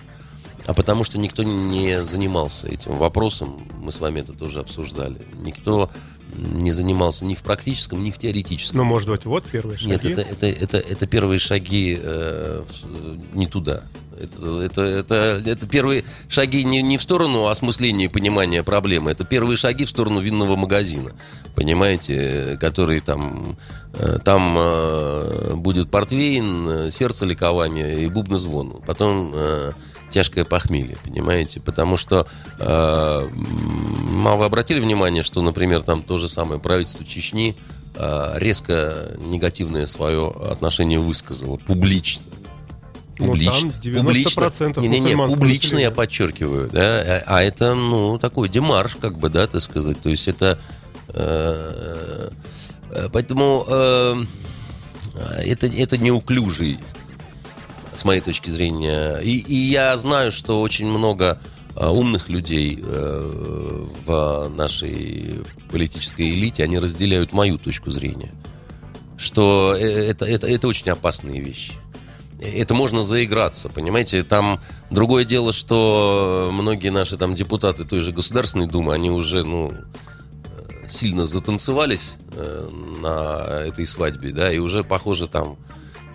А потому что никто не занимался этим вопросом, мы с вами это тоже обсуждали. Никто не занимался ни в практическом, ни в теоретическом. Ну, может быть, вот первые шаги. Нет, это, это, это, это первые шаги э, в- не туда. Это, это, это, это первые шаги не, не в сторону осмысления и понимания проблемы, это первые шаги в сторону винного магазина, понимаете, э, который там, э, там э, будет портвейн, э, сердце ликования и бубны звону. Потом э, тяжкое похмелье, понимаете? Потому что э, вы обратили внимание, что, например, там то же самое правительство Чечни э, резко негативное свое отношение высказало публично. Ну, Публично. там 90% Не, не, не, мусульманского публично я подчеркиваю, да, а, а это, ну, такой демарш, как бы, да, так сказать, то есть это, э, э, поэтому э, это, это неуклюжий с моей точки зрения. И, и я знаю, что очень много э, умных людей э, в нашей политической элите, они разделяют мою точку зрения. Что э, это, это, это очень опасные вещи. Это можно заиграться, понимаете? Там другое дело, что многие наши там депутаты той же Государственной Думы, они уже, ну, сильно затанцевались на этой свадьбе, да, и уже, похоже, там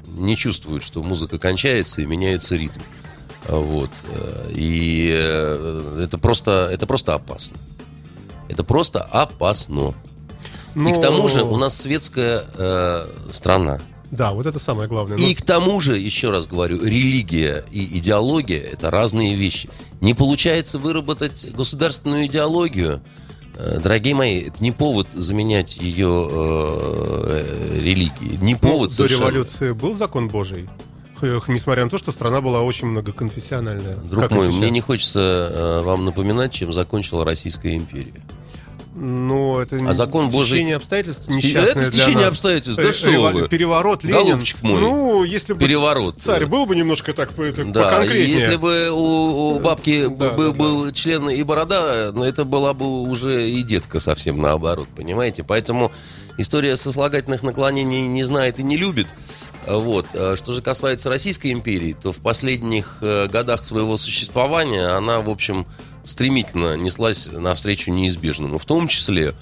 не чувствуют, что музыка кончается и меняется ритм. Вот. э, И э, это просто, это просто опасно. Это просто опасно. И Но- к тому же у нас светская э, страна. Да, вот это самое главное. И Ну, к тому же, еще раз говорю, религия и идеология – это разные вещи. Не получается выработать государственную идеологию, дорогие мои, это не повод заменять ее э, религией. Не ну, повод до совершенно. революции был закон Божий. Несмотря на то, что страна была очень многоконфессиональная. Друг как мой, мне не хочется э, вам напоминать, чем закончила Российская империя. Ну, это А закон Божий- обстоятельств несчастное это для стечение нас. обстоятельств. Да Ре- что револю- вы. Переворот, Ленин. Голубчик мой. Ну, если бы Переворот. царь был бы немножко так, по- так Да, поконкретнее. если бы у, у бабки Да, был, да, да. был член и борода, ну, это была бы уже и детка совсем наоборот, понимаете? Поэтому история сослагательных наклонений не знает и не любит. Вот. А Что же касается Российской империи, то в последних э, годах своего существования она, в общем, стремительно неслась навстречу неизбежному. В том числе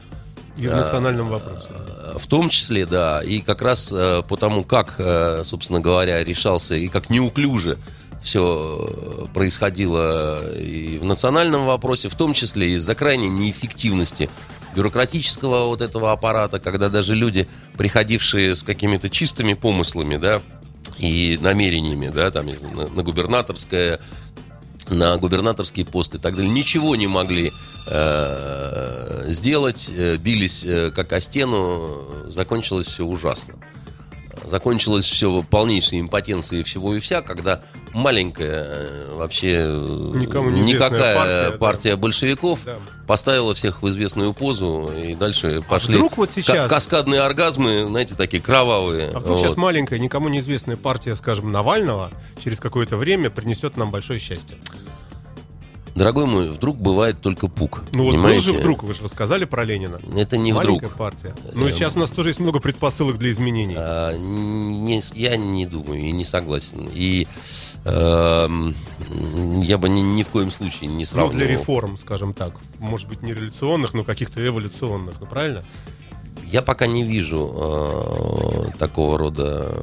И в национальном вопросе. Э, В том числе, да, и как раз э, по тому, как, э, собственно говоря, решался и как неуклюже все происходило и в национальном вопросе, в том числе из-за крайней неэффективности бюрократического вот этого аппарата, когда даже люди, приходившие с какими-то чистыми помыслами, да, и намерениями, да, там, на, на губернаторское, на губернаторские посты и так далее, ничего не могли э, сделать, э, бились э, как о стену, закончилось все ужасно. Закончилось все полнейшей импотенцией всего и вся, когда маленькая э, вообще э, Никому никакая партия, партия, да. большевиков Да. поставила всех в известную позу, и дальше пошли А вдруг вот сейчас- ка- каскадные оргазмы, знаете, такие кровавые. А вдруг сейчас Вот. маленькая, никому неизвестная партия, скажем, Навального через какое-то время принесет нам большое счастье. Дорогой мой, вдруг бывает только пук. Ну вот был понимаете? же вдруг, вы же рассказали про Ленина. Это не Маленькая вдруг. партия. Ну Э, сейчас у нас тоже есть много предпосылок для изменений. А, не- я не думаю и не согласен. И эм, я бы ни, ни в коем случае не Ну, сравнивал. для реформ, скажем так. Может быть, не революционных, но каких-то эволюционных. Ну, правильно? Я пока не вижу э, такого рода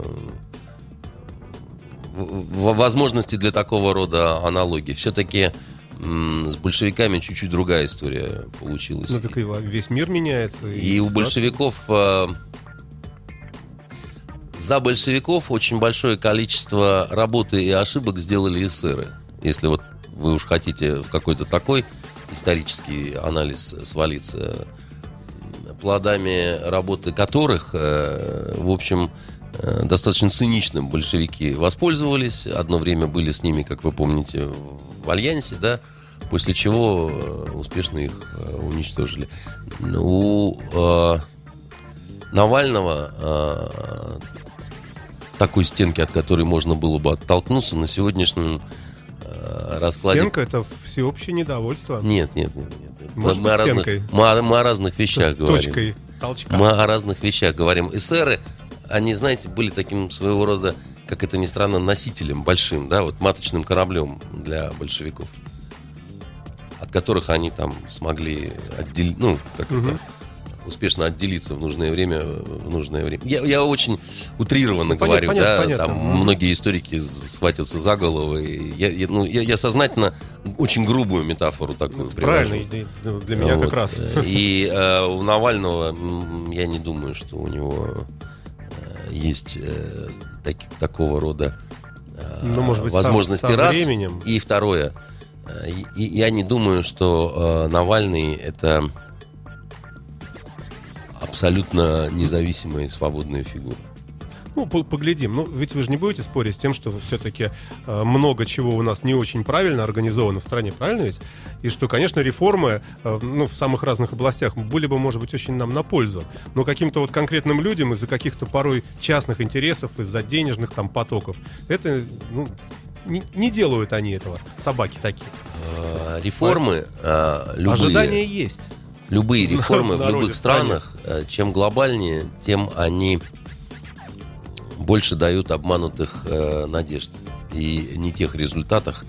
возможности для такого рода аналогии. Все-таки с большевиками чуть-чуть другая история получилась. Ну, так и весь мир меняется. И у ситуация- большевиков э, за большевиков очень большое количество работы и ошибок сделали эсеры. Если вот вы уж хотите в какой-то такой исторический анализ свалиться, плодами работы которых, э, в общем, достаточно циничным большевики воспользовались. Одно время были с ними, как вы помните, в альянсе, да, после чего э, успешно их э, уничтожили. У э, Навального э, такой стенки, от которой можно было бы оттолкнуться, на сегодняшнем э, раскладе Стенка — это всеобщее недовольство. нет, нет, нет, нет. Мы, Может мы о быть, разных, стенкой? мы мы о разных вещах говорим. Точкой толчка. Мы о разных вещах говорим. Эсеры, они, знаете, были таким своего рода, как это ни странно, носителем большим, да, вот маточным кораблем для большевиков, от которых они там смогли отделить, ну, как это, успешно отделиться в нужное время, в нужное время. Я, я очень утрированно Ну, понятно, говорю, понятно, да, понятно. там Мгм. многие историки схватятся за голову. и Я, я- ну, я, я сознательно очень грубую метафору такую привожу. Правильно, и- и, ну, для меня Вот. как раз. И э, у Навального, я не думаю, что у него есть э, таки- такого рода э, Ну, может быть, возможности со раз. временем. И второе, э, и я не думаю, что э, Навальный это абсолютно независимая и свободная фигура. Ну, по- поглядим. Ну, ведь вы же не будете спорить с тем, что все-таки много чего у нас не очень правильно организовано в стране, правильно ведь? И что, конечно, реформы э, ну, в самых разных областях были бы, может быть, очень нам на пользу. Но каким-то вот конкретным людям из-за каких-то порой частных интересов, из-за денежных там потоков, это, ну, не, не делают они этого, собаки такие. Э, Реформы э, любые, Ожидания есть. любые реформы в любых странах, э, чем глобальнее, тем они больше дают обманутых э, надежд и не тех результатах,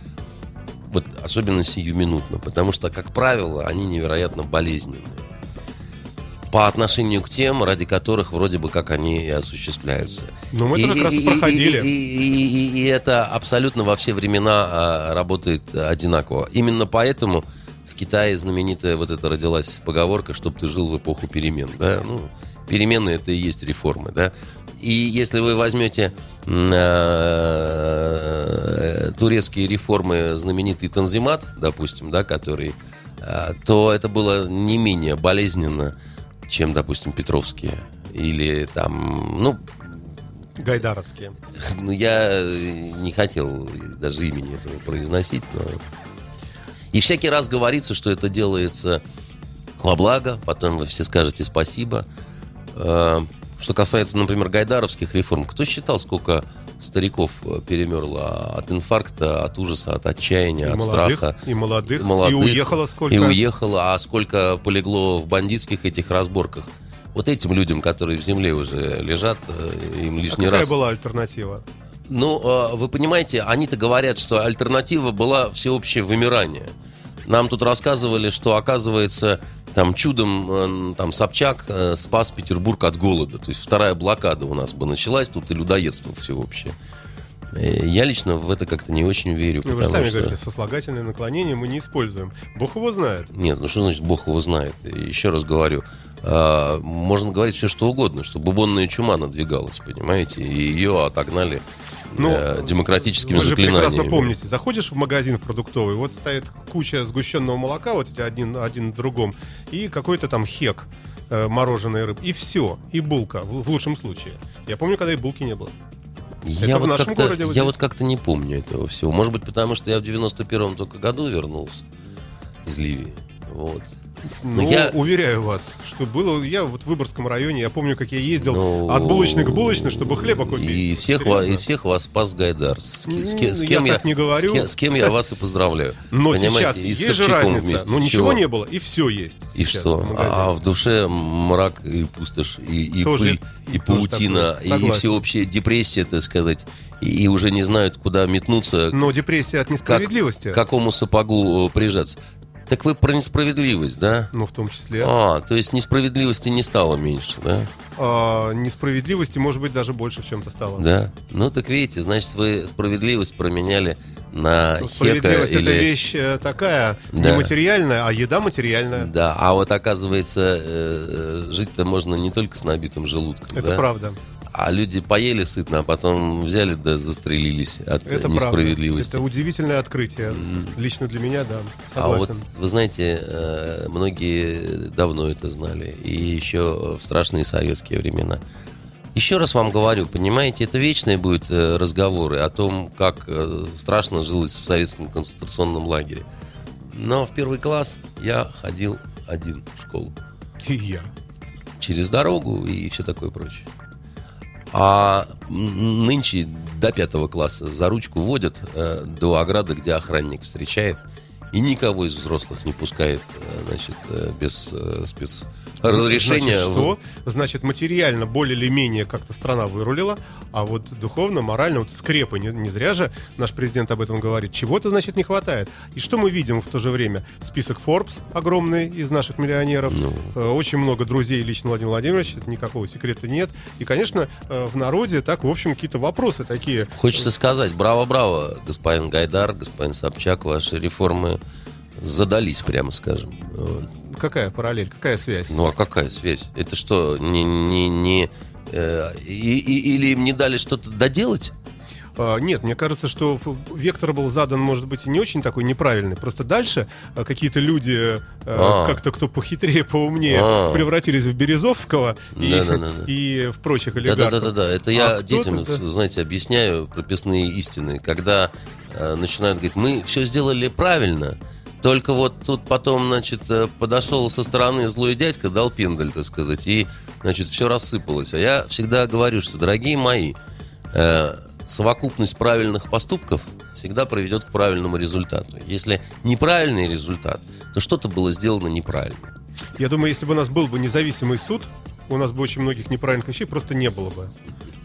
вот особенно сиюминутно, потому что, как правило, они невероятно болезненные по отношению к тем, ради которых вроде бы как они и осуществляются. Ну, мы это как раз и проходили. И, и- и- и это абсолютно во все времена а, работает одинаково. Именно поэтому в Китае знаменитая вот эта родилась поговорка, чтобы ты жил в эпоху перемен. Да? Ну, перемены это и есть реформы. Да? И если вы возьмете м, э, турецкие реформы, знаменитый Танзимат, допустим, да, который, э, то это было не менее болезненно, чем, допустим, Петровские. Или там, ну, Гайдаровские. ну, я не хотел даже имени этого произносить, но... И всякий раз говорится, что это делается во благо, потом вы все скажете спасибо. Что касается, например, гайдаровских реформ, кто считал, сколько стариков э, перемерло от инфаркта, от ужаса, от отчаяния, И от молодых, страха? и молодых, И молодых. и уехало сколько. И уехало, а сколько полегло в бандитских этих разборках. Вот этим людям, которые в земле уже лежат, э, им А лишний какая раз... была альтернатива? Ну, э, вы понимаете, они-то говорят, что альтернатива была всеобщее вымирание. Нам тут рассказывали, что, оказывается, там чудом э, там Собчак э, спас Петербург от голода. То есть вторая блокада у нас бы началась, тут и людоедство всеобщее. Э, Я лично в это как-то не очень верю. Ну, вы сами что- говорите, сослагательное наклонение мы не используем. Бог его знает. Нет, ну что значит Бог его знает? Еще раз говорю, можно говорить все что угодно, что бубонная чума надвигалась, понимаете, и ее отогнали Ну, э, демократическими Вы же прекрасно заклинаниями. помните, заходишь в магазин в продуктовый, вот стоит куча сгущенного молока, вот эти один, один в другом, и какой-то там хек. э, мороженое рыб, и все, и булка, в, в лучшем случае. Я помню, когда и булки не было. Я Это в вот нашем как-то, городе вот я здесь. вот как-то не помню этого всего. Может быть, потому что я в 91-м только году вернулся из Ливии. Вот. Ну, я- уверяю вас, что было, я вот в Выборгском районе, я помню, как я ездил Ну, от булочной к булочной, чтобы хлеба купить. И всех, ва- и всех вас спас Гайдар. С, с ки- с Ну, кем я так не говорю. С кем, с кем я вас и поздравляю. Но Понимаете, сейчас и с есть же разница. вместе. Ну, ничего Чего? не было, и все есть. И что? в. А в душе мрак и пустошь, и, и Тоже- пыль, и, паутина, и всеобщая депрессия, так сказать. И, и уже не знают, куда метнуться, Но депрессия от как, несправедливости. к какому сапогу э, прижаться. Так вы про несправедливость, да? Ну, в том числе. А, то есть несправедливости не стало меньше, да? А, несправедливости, может быть, даже больше в чем-то стало. Да. Ну так видите, значит, вы справедливость променяли на Ну, хека Справедливость или... это вещь э, такая Да. нематериальная, а еда материальная. Да, а вот оказывается, э, э, жить-то можно не только с набитым желудком, Это да? правда. А люди поели сытно, а потом взяли да застрелились от Это правда. несправедливости. Это удивительное открытие. Лично для меня, да. А вот, Согласен. вы знаете, э, многие давно это знали, и еще в страшные советские времена. Еще раз вам говорю, понимаете, это вечные будут э, разговоры о том, как э, страшно жилось в советском концентрационном лагере. Но в первый класс я ходил один в школу. И я. через дорогу и все такое прочее. А нынче до пятого класса за ручку водят э, до ограды, где охранник встречает, и никого из взрослых не пускает, э, значит, э, без э, спецразрешения. Значит, что? Значит, материально более или менее как-то страна вырулила, а вот духовно, морально, вот скрепы, не, не зря же наш президент об этом говорит, чего-то, значит, не хватает. И что мы видим в то же время? Список Forbes огромный из наших миллионеров, Ну. Э, очень много друзей лично Владимира Владимировича, это никакого секрета нет. И, конечно, э, в народе так, в общем, какие-то вопросы такие. Хочется сказать, браво-браво, господин Гайдар, господин Собчак, ваши реформы задались, прямо скажем. Вот. Какая параллель, какая связь? Ну а какая связь? Это что, не, не, не э, и- и- или им не дали что-то доделать? А, Нет, мне кажется, что вектор был задан, может быть, и не очень такой неправильный. Просто дальше а, какие-то люди, э, А. как-то кто похитрее, поумнее, А. превратились в Березовского и, и в прочих олигархов. да, да, да, да. Это я А кто-то, детям, да. знаете, объясняю прописные истины. Когда э, начинают говорить, мы все сделали правильно, только вот тут потом, значит, э, подошел со стороны злой дядька, дал пендель, так сказать, и, значит, все рассыпалось. А я всегда говорю, что, дорогие мои, э, совокупность правильных поступков всегда приведет к правильному результату. Если неправильный результат, то что-то было сделано неправильно. Я думаю, если бы у нас был бы независимый суд, у нас бы очень многих неправильных вещей просто не было бы.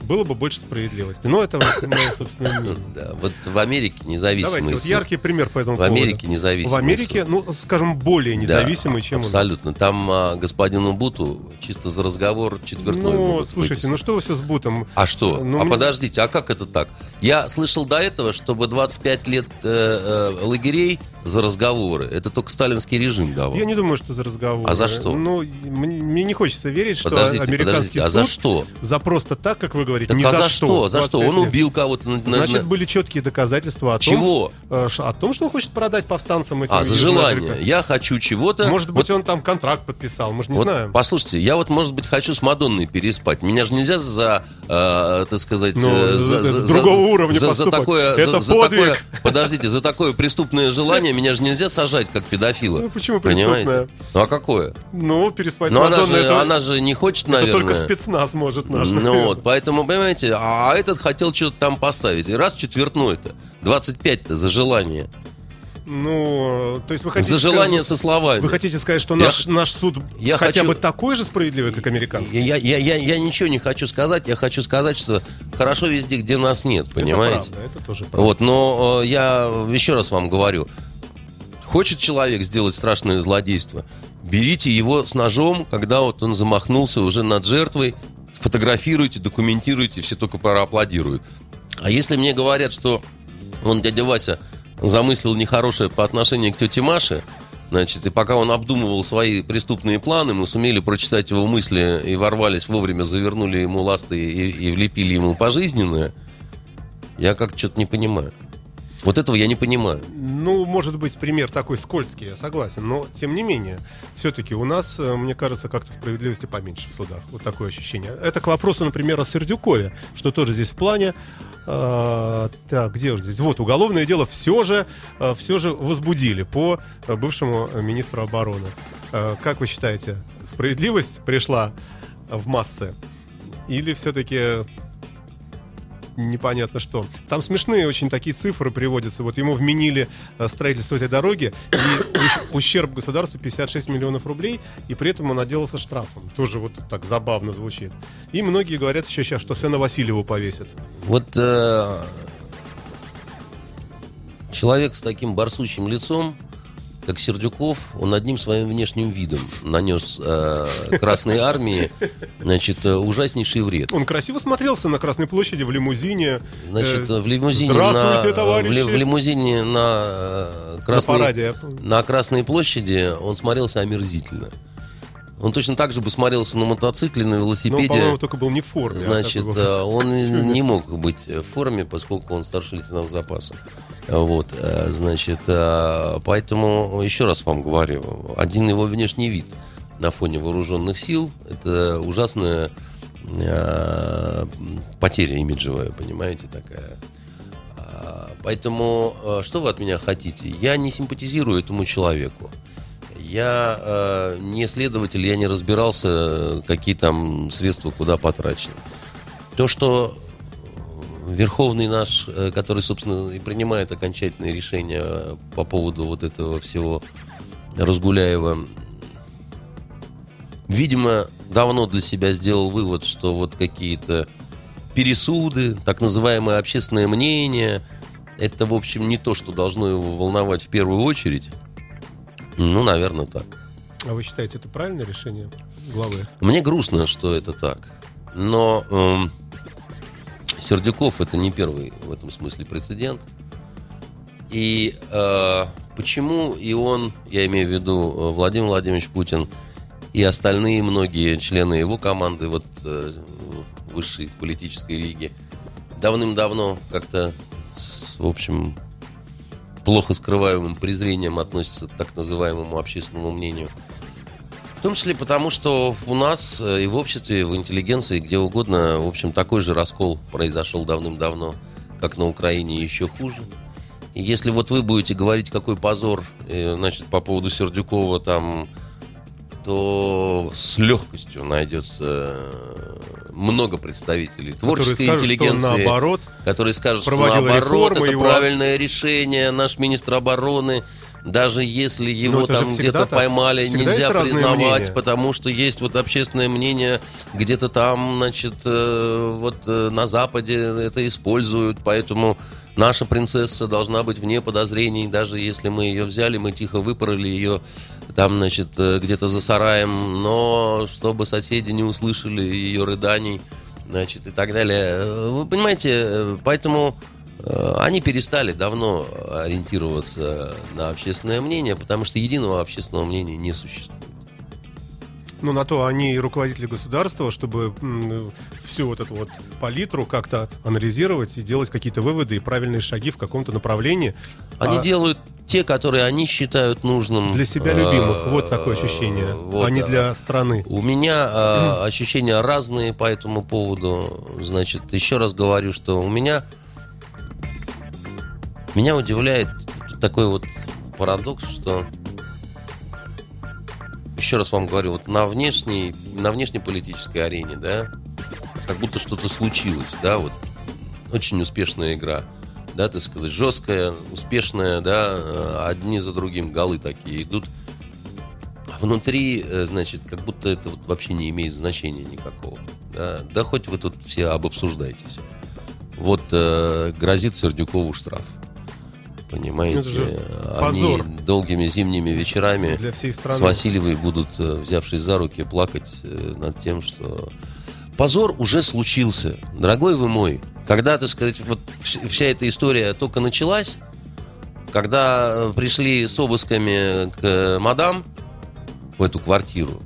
Было бы больше справедливости. Но это вот мое собственное мнение. *laughs* Да, вот в Америке независимый Давайте, вот суд. яркий пример по этому В поводу. Америке независимый В Америке, суд. ну, скажем, более Да, независимый, чем у нас. Абсолютно. Там а, господину Буту чисто за разговор четвертной Ну, слушайте, выписать. ну что вы все с бутом? А что? Ну, а мне- подождите, а как это так? Я слышал до этого, чтобы 25 лет э, э, лагерей за разговоры, это только сталинский режим давал. Я не думаю, что за разговор. А за что? Ну, мне не хочется верить, что Подождите, американский подождите, а за что? за просто так, как вы говорите, Так не а за, за что? За что? 25 Он лет. убил кого-то. на- на- Значит, на- были четкие доказательства о том, Чего? э, о том, что он хочет продать повстанцам эти А, за желание. Я хочу чего-то. Может быть, Вот он там контракт подписал, мы же не Вот знаем. Послушайте, я вот, может быть, хочу с Мадонной переспать. Меня же нельзя за, э, так сказать, Ну, э, это другого уровня за, за поступок. такое, Это за, за подвиг. такое, подождите, за такое преступное желание *laughs* меня же нельзя сажать как педофила. Ну, почему Понимаете? Ну а какое? Ну, переспать Ну с она же, это, она же не хочет, это наверное. только спецназ может наш. Ну вот, поэтому, понимаете, а этот хотел что-то там поставить. И раз четвертной-то, 25-то за желание. Ну, то есть вы хотите За желание сказать, со словами. Вы хотите сказать, что Я- наш, наш суд я хотя хочу- бы такой же справедливый, как американский? Я, я, я, я ничего не хочу сказать, я хочу сказать, что хорошо везде, где нас нет, понимаете? Это правда, это тоже правда. Вот, но э, я еще раз вам говорю, хочет человек сделать страшное злодейство, берите его с ножом, когда вот он замахнулся уже над жертвой, фотографируйте, документируйте, все только проаплодируют. А если мне говорят, что он, дядя Вася, замыслил нехорошее по отношению к тете Маше, значит, и пока он обдумывал свои преступные планы, мы сумели прочитать его мысли и ворвались вовремя, завернули ему ласты и, и влепили ему пожизненное, я как-то что-то не понимаю. Вот этого я не понимаю. Ну, может быть, пример такой скользкий, я согласен. Но, тем не менее, все-таки у нас, э, мне кажется, как-то справедливости поменьше в судах. Вот такое ощущение. Это к вопросу, например, о Сердюкове, что тоже здесь в плане. А, так, где же здесь? Вот, уголовное дело все же, а, все же возбудили по а, бывшему министру обороны. А, как вы считаете, справедливость пришла в массы? Или все-таки непонятно что. Там смешные очень такие цифры приводятся. Вот ему вменили э, строительство этой дороги, и ущ- ущерб государству 56 миллионов рублей, и при этом он отделался штрафом. Тоже вот так забавно звучит. И многие говорят еще сейчас, что все на Васильеву повесят. Вот э, человек с таким барсучим лицом, как Сердюков, он одним своим внешним видом нанес э, Красной Армии значит, э, ужаснейший вред. Он красиво смотрелся на Красной площади в лимузине. Значит, Э, в лимузине на, товарищи. в, в лимузине на, э, Красной, параде, помню. на Красной площади он смотрелся омерзительно. Он точно так же бы смотрелся на мотоцикле, на Но, велосипеде. По-моему, только был не в форме. а Значит, э, он не мог быть в форме, поскольку он старший лейтенант запаса. Вот, э, значит, э, поэтому еще раз вам говорю, один его внешний вид на фоне вооруженных сил – это ужасная э, потеря имиджевая, понимаете, такая. А, Поэтому что вы от меня хотите? Я не симпатизирую этому человеку. Я э, не следователь, я не разбирался, какие там средства куда потрачены. То, что Верховный наш, э, который, собственно, и принимает окончательные решения э, по поводу вот этого всего Разгуляева, видимо, давно для себя сделал вывод, что вот какие-то пересуды, так называемое общественное мнение, это, в общем, не то, что должно его волновать в первую очередь. Ну, наверное, так. А вы считаете, это правильное решение главы? Мне грустно, что это так. Но эм, Сердюков это не первый в этом смысле прецедент. И э, почему и он, я имею в виду э, Владимир Владимирович Путин, и остальные многие члены его команды, вот э, высшей политической лиги, давным-давно как-то, с, в общем, плохо скрываемым презрением относятся к так называемому общественному мнению. В том числе потому, что у нас э, и в обществе, и в интеллигенции, где угодно, в общем, такой же раскол произошел давным-давно, как на Украине, еще хуже. И если вот вы будете говорить, какой позор, э, значит, по поводу Сердюкова там, то с легкостью найдется э, много представителей творческой скажут, что интеллигенции, наоборот, которые скажут, что наоборот, это его- правильное решение, наш министр обороны, даже если его это же там где-то так. поймали, Всегда нельзя признавать, мнения. потому что есть вот общественное мнение, где-то там, значит, э, вот э, на Западе это используют, поэтому наша принцесса должна быть вне подозрений, даже если мы ее взяли, мы тихо выпороли ее там, значит, э, где-то за сараем, но чтобы соседи не услышали ее рыданий, значит, и так далее. Э, Вы понимаете, э, поэтому они перестали давно ориентироваться на общественное мнение, потому что единого общественного мнения не существует. Ну, на то они и руководители государства, чтобы всю вот эту вот палитру как-то анализировать и делать какие-то выводы и правильные шаги в каком-то направлении. Они А делают те, которые они считают нужным. Для себя любимых. Вот такое ощущение. Вот, а не для страны. У меня э, ощущения разные по этому поводу. Значит, еще раз говорю, что у меня меня удивляет такой вот парадокс, что еще раз вам говорю, вот на внешней, на внешнеполитической арене, да, как будто что-то случилось, да, вот очень успешная игра, да, так сказать, жесткая, успешная, да, э, одни за другим голы такие идут. А внутри, э, значит, как будто это вот вообще не имеет значения никакого. Да, да хоть вы тут все обобсуждаетесь. Вот э, грозит Сердюкову штраф. Понимаете? Это же Они позор. долгими зимними вечерами Для всей с страны. Васильевой будут, э, взявшись за руки, плакать над тем, что позор уже случился. Дорогой вы мой, когда, так сказать, вот вс- вся эта история только началась, когда э, пришли с обысками к э, мадам в эту квартиру,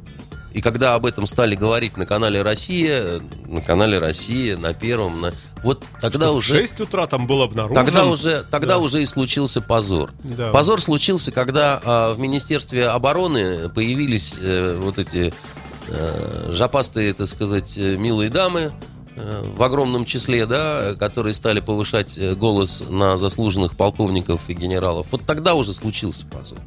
И когда об этом стали говорить на канале Россия, на канале Россия, на первом, на... вот тогда Что в уже... 6 утра там был обнаружен. Тогда уже, тогда Да. уже и случился позор. Да. Позор случился, когда а, в Министерстве обороны появились э, вот эти э, жопастые, так сказать, э, милые дамы в огромном числе, да, которые стали повышать э, голос на заслуженных полковников и генералов. Вот тогда уже случился позор.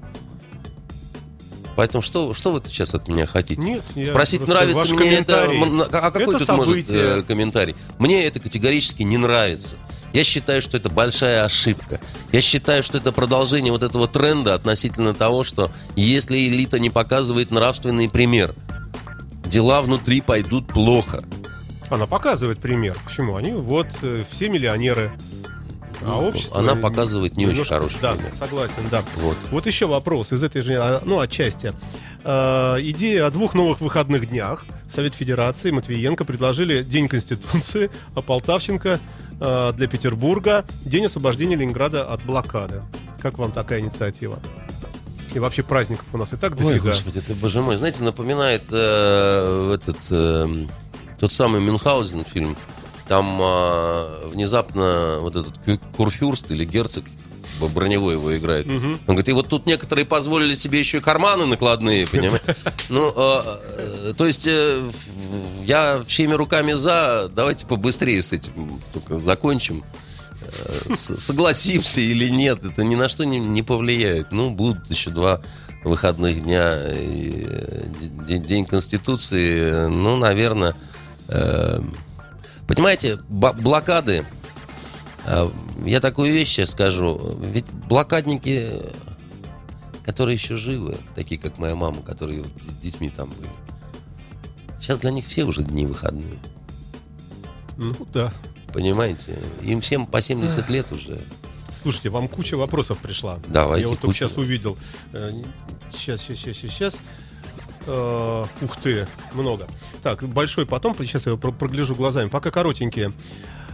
Поэтому что, что вы сейчас от меня хотите? Нет, я Спросить, нравится мне это... А какой Это тут может э, комментарий? Мне это категорически не нравится. Я считаю, что это большая ошибка. Я считаю, что это продолжение вот этого тренда относительно того, что если элита не показывает нравственный пример, дела внутри пойдут плохо. Она показывает пример. Почему? Они вот э, все миллионеры. А Ну, общество... она показывает не очень немножко- хороший Да, пример. согласен, да. Вот. Вот еще вопрос из этой же, а, ну, отчасти. Э, идея о двух новых выходных днях. Совет Федерации, Матвиенко предложили День Конституции, а Полтавченко э, для Петербурга День освобождения Ленинграда от блокады. Как вам такая инициатива? И вообще праздников у нас и так Ой, дофига. господи, ты, боже мой, знаете, напоминает э, этот э, тот самый Мюнхгаузен фильм. Там э, внезапно вот этот курфюрст или герцог броневой его играет. Он говорит, и вот тут некоторые позволили себе еще и карманы накладные, понимаешь? *laughs* Ну, э, э, то есть э, я всеми руками за, давайте побыстрее с этим только закончим. Э, с- Согласимся или нет, это ни на что не, не повлияет. Ну, будут еще два выходных дня. и, День, Конституции, ну, наверное... э, Понимаете, блокады, э, я такую вещь сейчас скажу, ведь блокадники, которые еще живы, такие как моя мама, которые с детьми там были, сейчас для них все уже дни выходные. Ну, да. Понимаете? Им всем по 70 лет уже. Слушайте, вам куча вопросов пришла. Давайте, Я вот только куча. сейчас увидел. Э, сейчас, сейчас, сейчас, сейчас. Э, Ух ты, много. Так, большой потом, сейчас я про- прогляжу глазами. Пока коротенькие.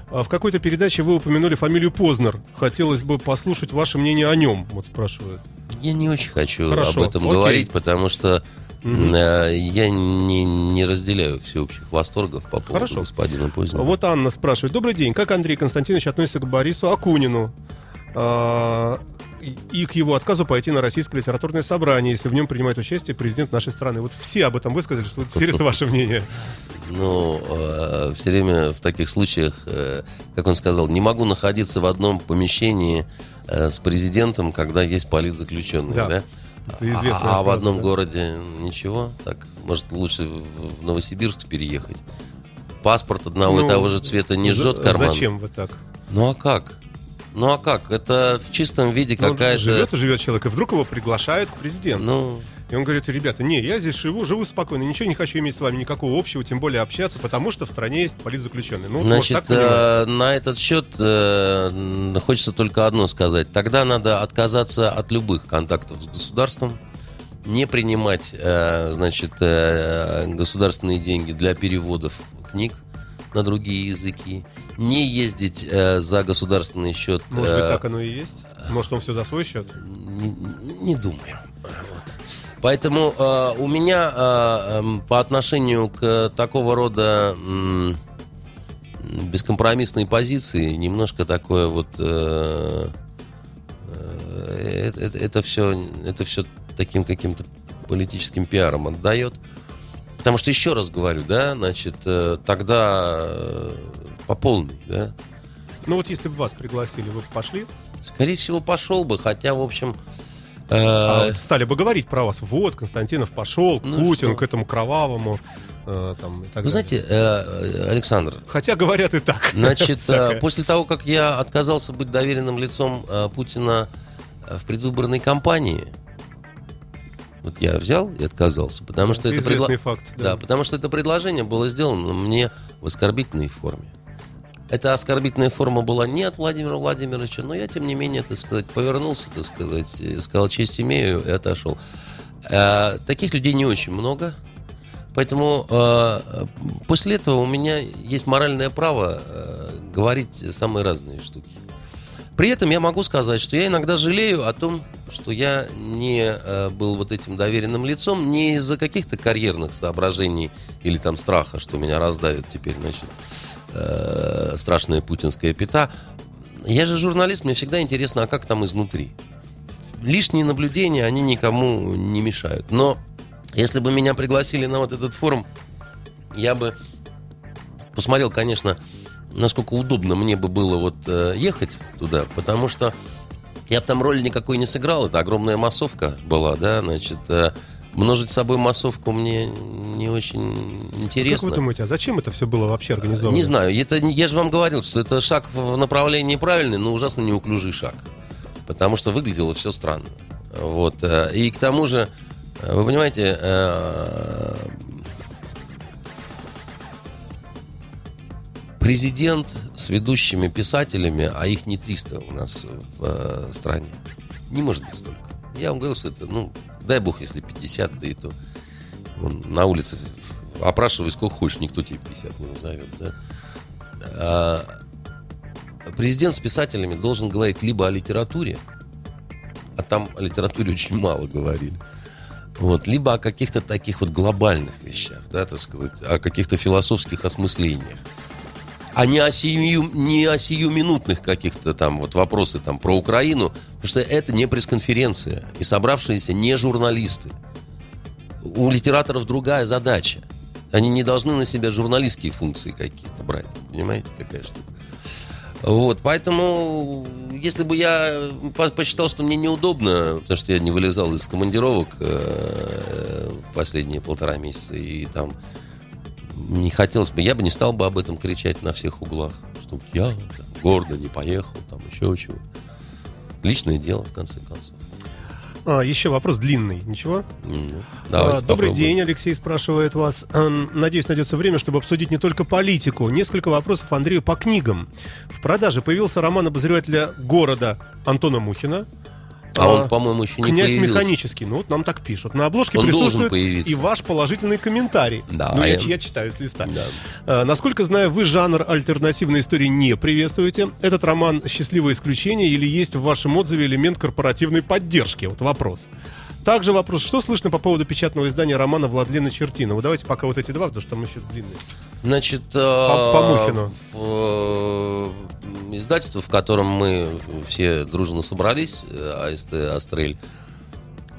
А В какой-то передаче вы упомянули фамилию Познер. Хотелось бы послушать ваше мнение о нем, вот спрашивают. Я не очень хочу Хорошо, об этом окей. говорить, потому что э, я не, не разделяю всеобщих восторгов по поводу Хорошо. господина Познера. Вот Анна спрашивает. Добрый день. Как Андрей Константинович относится к Борису Акунину? А, и- к его отказу пойти на российское литературное собрание, если в нем принимает участие президент нашей страны. Вот все об этом высказали, что интересно *laughs* ваше мнение. Ну, все время в таких случаях, э, как он сказал, не могу находиться в одном помещении э, с президентом, когда есть политзаключенные, Да. да? А, а в одном да. городе ничего? Так, может, лучше в Новосибирск переехать? Паспорт одного Ну, и того же цвета не за- жжет карман? Зачем вы так? Ну а как? Ну а как? Это в чистом виде Ну, какая-то... Живет и живет человек, и вдруг его приглашают к президенту. Ну, И он говорит, ребята, не, я здесь живу, живу спокойно, ничего не хочу иметь с вами никакого общего, тем более общаться, потому что в стране есть политзаключенные. Ну, вот, Значит, понимать? э, на этот счет э, хочется только одно сказать. Тогда надо отказаться от любых контактов с государством, не принимать, э, значит, э, государственные деньги для переводов книг на другие языки, не ездить э, за государственный счет. Может быть, э, так оно и есть? Может, он все за свой счет? не, не думаю. Вот. Поэтому э, у меня э, эм, по отношению к такого рода м, бескомпромиссной позиции немножко такое вот э, э, это, это, все это все таким каким-то политическим пиаром отдает. Потому что еще раз говорю, да, значит, э, тогда э, по полной, да, Ну, вот если бы вас пригласили, вы бы пошли? скорее всего пошел бы, хотя в общем. э, А вот стали бы говорить про вас. Вот, Константинов пошел, Ну Путин что? к этому кровавому. э, там, и так Вы далее. знаете, э, Александр, Хотя говорят и так. значит, *laughs* э, после того, как я отказался быть доверенным лицом Путина в предвыборной кампании, вот я взял и отказался, потому что Это это, предла- факт. Да, потому что это предложение было сделано мне в оскорбительной форме. Эта оскорбительная форма была не от Владимира Владимировича, но я, тем не менее, так сказать, повернулся, так сказать, сказал, честь имею, и отошел. Э, таких людей не очень много. Поэтому э, после этого у меня есть моральное право э, говорить самые разные штуки. При этом я могу сказать, что я иногда жалею о том, что я не э, был вот этим доверенным лицом не из-за каких-то карьерных соображений или там страха, что меня раздавит теперь, значит, э, страшная путинская пята. Я же журналист, мне всегда интересно, а как там изнутри. Лишние наблюдения, они никому не мешают. Но если бы меня пригласили на вот этот форум, я бы посмотрел, конечно, насколько удобно мне бы было вот э, ехать туда, потому что я бы там роли никакой не сыграл, это огромная массовка была, да, значит, э, множить с собой массовку мне не очень интересно. Как вы думаете, а зачем это все было вообще организовано? Не знаю, это, я же вам говорил, что это шаг в направлении правильный, но ужасно неуклюжий шаг, потому что выглядело все странно. Вот, э, и к тому же, э, вы понимаете, президент с ведущими писателями, а их не 300 у нас в э, стране, не может быть столько. Я вам говорил, что это, ну, дай бог, если 50, да и то. Вон, на улице опрашивай сколько хочешь, никто тебе 50 не назовет, да. А, президент с писателями должен говорить либо о литературе, а там о литературе очень мало говорили, вот, либо о каких-то таких вот глобальных вещах, да, так сказать, о каких-то философских осмыслениях а не о, сию, не о сиюминутных каких-то там вот вопросы там про Украину, потому что это не пресс-конференция, и собравшиеся не журналисты. У литераторов другая задача. Они не должны на себя журналистские функции какие-то брать. Понимаете, какая штука? Вот, поэтому, если бы я посчитал, что мне неудобно, потому что я не вылезал из командировок э, последние полтора месяца, и там не хотелось бы, я бы не стал бы об этом кричать на всех углах, что я там, гордо не поехал, там еще чего. Личное дело, в конце концов. А, еще вопрос длинный. Ничего? Mm-hmm. А, добрый день, Алексей спрашивает вас. Надеюсь, найдется время, чтобы обсудить не только политику. Несколько вопросов Андрею по книгам. В продаже появился роман обозревателя города Антона Мухина. А он, по-моему, еще не Князь появился. механический. Ну, вот нам так пишут. На обложке Он присутствует и ваш положительный комментарий. Да, ну, я, я- я читаю с листа. Да. А, насколько знаю, вы жанр альтернативной истории не приветствуете. Этот роман счастливое исключение или есть в вашем отзыве элемент корпоративной поддержки? Вот вопрос. Также вопрос, что слышно по поводу печатного издания романа Владлена Чертинова? Давайте пока вот эти два, потому что там еще длинные. Значит, По- по Мухину. э, издательство, в котором мы все дружно собрались, э, АСТ «Астрель»,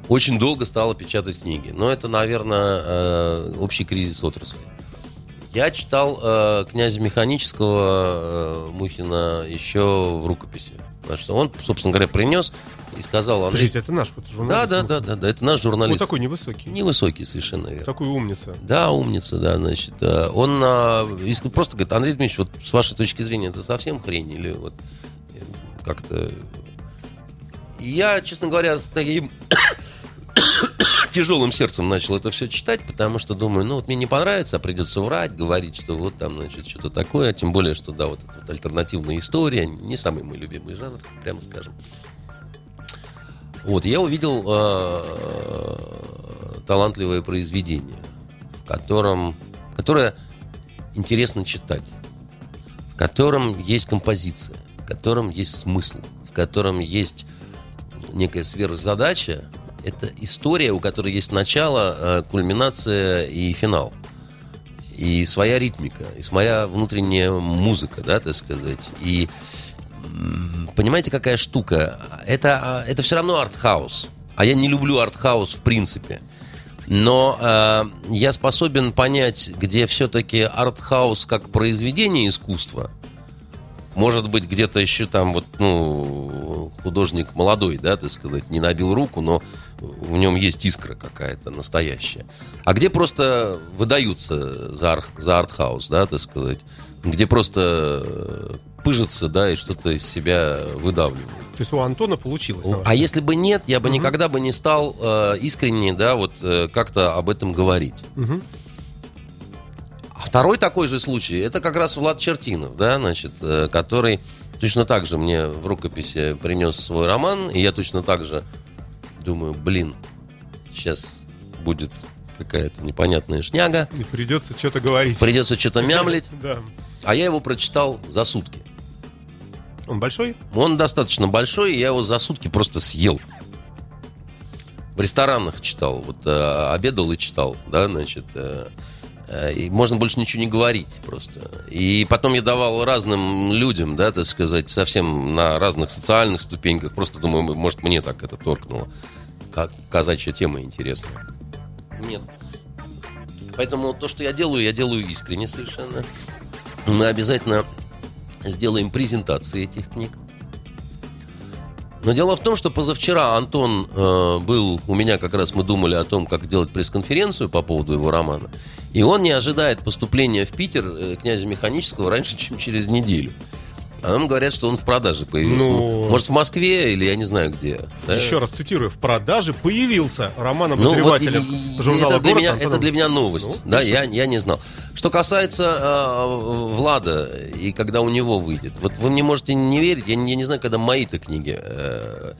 очень долго стало печатать книги. Но это, наверное, э, общий кризис отрасли. Я читал э, князя Механического э, Мухина еще в рукописи. Потому что он, собственно говоря, принес и сказал, Андрей... Подождите, это наш вот журналист. да, да, да, да, это наш журналист. Вот такой невысокий. Невысокий совершенно верно. Такой умница. Да, умница, да, значит. э, Он а, просто говорит, Андрей Дмитриевич, вот с вашей точки зрения, это совсем хрень или вот э, как-то... Я, честно говоря, с таким *coughs* тяжелым сердцем начал это все читать, потому что думаю, ну вот мне не понравится, а придется врать, говорить, что вот там, значит, что-то такое, тем более, что, да, вот эта вот альтернативная история, не самый мой любимый жанр, прямо скажем. Вот, я увидел э, талантливое произведение, в котором, которое интересно читать, в котором есть композиция, в котором есть смысл, в котором есть некая сверхзадача. Это история, у которой есть начало, э, кульминация и финал. И своя ритмика, и своя внутренняя музыка, да, так сказать. И понимаете, какая штука? Это, а, это все равно артхаус. А я не люблю артхаус в принципе. Но э, я способен понять, где все-таки артхаус как произведение искусства. Может быть, где-то еще там вот, ну, художник молодой, да, так сказать, не набил руку, но в нем есть искра какая-то настоящая. А где просто выдаются за, ар- за артхаус, да, так сказать, где просто э, пыжатся, да, и что-то из себя выдавливают. То есть у Антона получилось. ваш А если бы нет, я бы никогда бы не стал э, искренне, да, вот э, как-то об этом говорить. А второй такой же случай, это как раз Влад Чертинов, да, значит, э, который точно так же мне в рукописи принес свой роман, и я точно так же думаю, блин, сейчас будет какая-то непонятная шняга, И придется что-то говорить. придется что-то мямлить, *laughs* Да. А я его прочитал за сутки. Он большой? Он достаточно большой, и я его за сутки просто съел. В ресторанах читал, вот э, обедал и читал, да, значит, э, э, и можно больше ничего не говорить просто. И потом я давал разным людям, да, так сказать, совсем на разных социальных ступеньках. Просто думаю, может, мне так это торкнуло. Как казачья тема интересная. Нет. Поэтому то, что я делаю, я делаю искренне совершенно. Мы обязательно сделаем презентации этих книг. Но дело в том, что позавчера Антон э, был у меня, как раз мы думали о том, как делать пресс-конференцию по поводу его романа. И он не ожидает поступления в Питер э, князя Механического раньше, чем через неделю. А нам говорят, что он в продаже появился. Ну- Может, в Москве или я не знаю где. да? Еще раз цитирую. В продаже появился роман Ну, вот обозревателя и- и журнала это для, «Город» меня, это для меня новость. Ну, да, я, я не знал. Что касается э, Влада и когда у него выйдет. Вот вы мне можете не верить, я, не- я не знаю, когда мои-то книги э,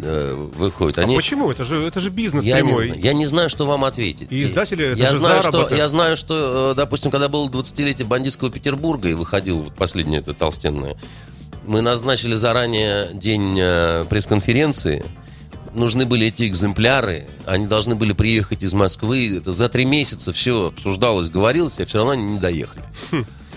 э, выходят. А Они, почему? Это же, это же бизнес я, не прямой. знаю, я не знаю, что вам ответить. И издатели, это я знаю, что, я знаю, что, допустим, когда было 20-летие бандитского Петербурга и выходил вот последнее это толстенное, мы назначили заранее день э, пресс-конференции. Нужны были эти экземпляры. Они должны были приехать из Москвы. Это за три месяца все обсуждалось, говорилось, а все равно они не доехали.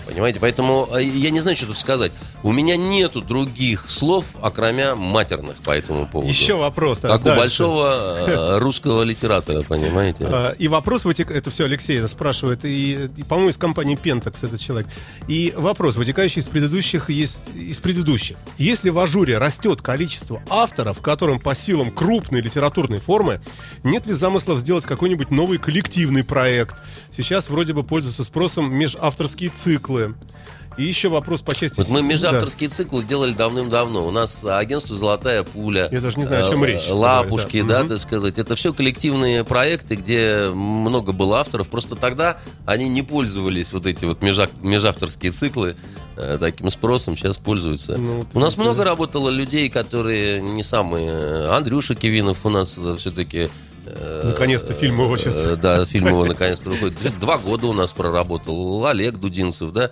Понимаете? Поэтому э, я не знаю, что тут сказать. У меня нету других слов, окромя матерных по этому поводу. Еще вопрос. Как дальше. у большого э, русского литератора, понимаете? А, И вопрос вытек... Это все Алексей спрашивает. И, и, по-моему, из компании Pentax этот человек. И вопрос, вытекающий из предыдущих, есть, из предыдущих. Если в ажуре растет количество авторов, которым по силам крупной литературной формы, нет ли замыслов сделать какой-нибудь новый коллективный проект? Сейчас вроде бы пользуются спросом межавторские циклы. И еще вопрос по части... Вот мы Да. межавторские циклы делали давным-давно. У нас агентство «Золотая пуля». Я даже не знаю, о чем э, речь, Лапушки, да, да. так сказать. Это все коллективные проекты, где много было авторов. Просто тогда они не пользовались вот эти вот межа- межавторские циклы э, таким спросом. Сейчас пользуются. Ну, вот у нас много работало людей, которые не самые... Андрюша Кивинов у нас все-таки... Наконец-то фильм его сейчас. Э, Да, фильм его наконец-то выходит. Два года у нас проработал. Олег Дудинцев, да.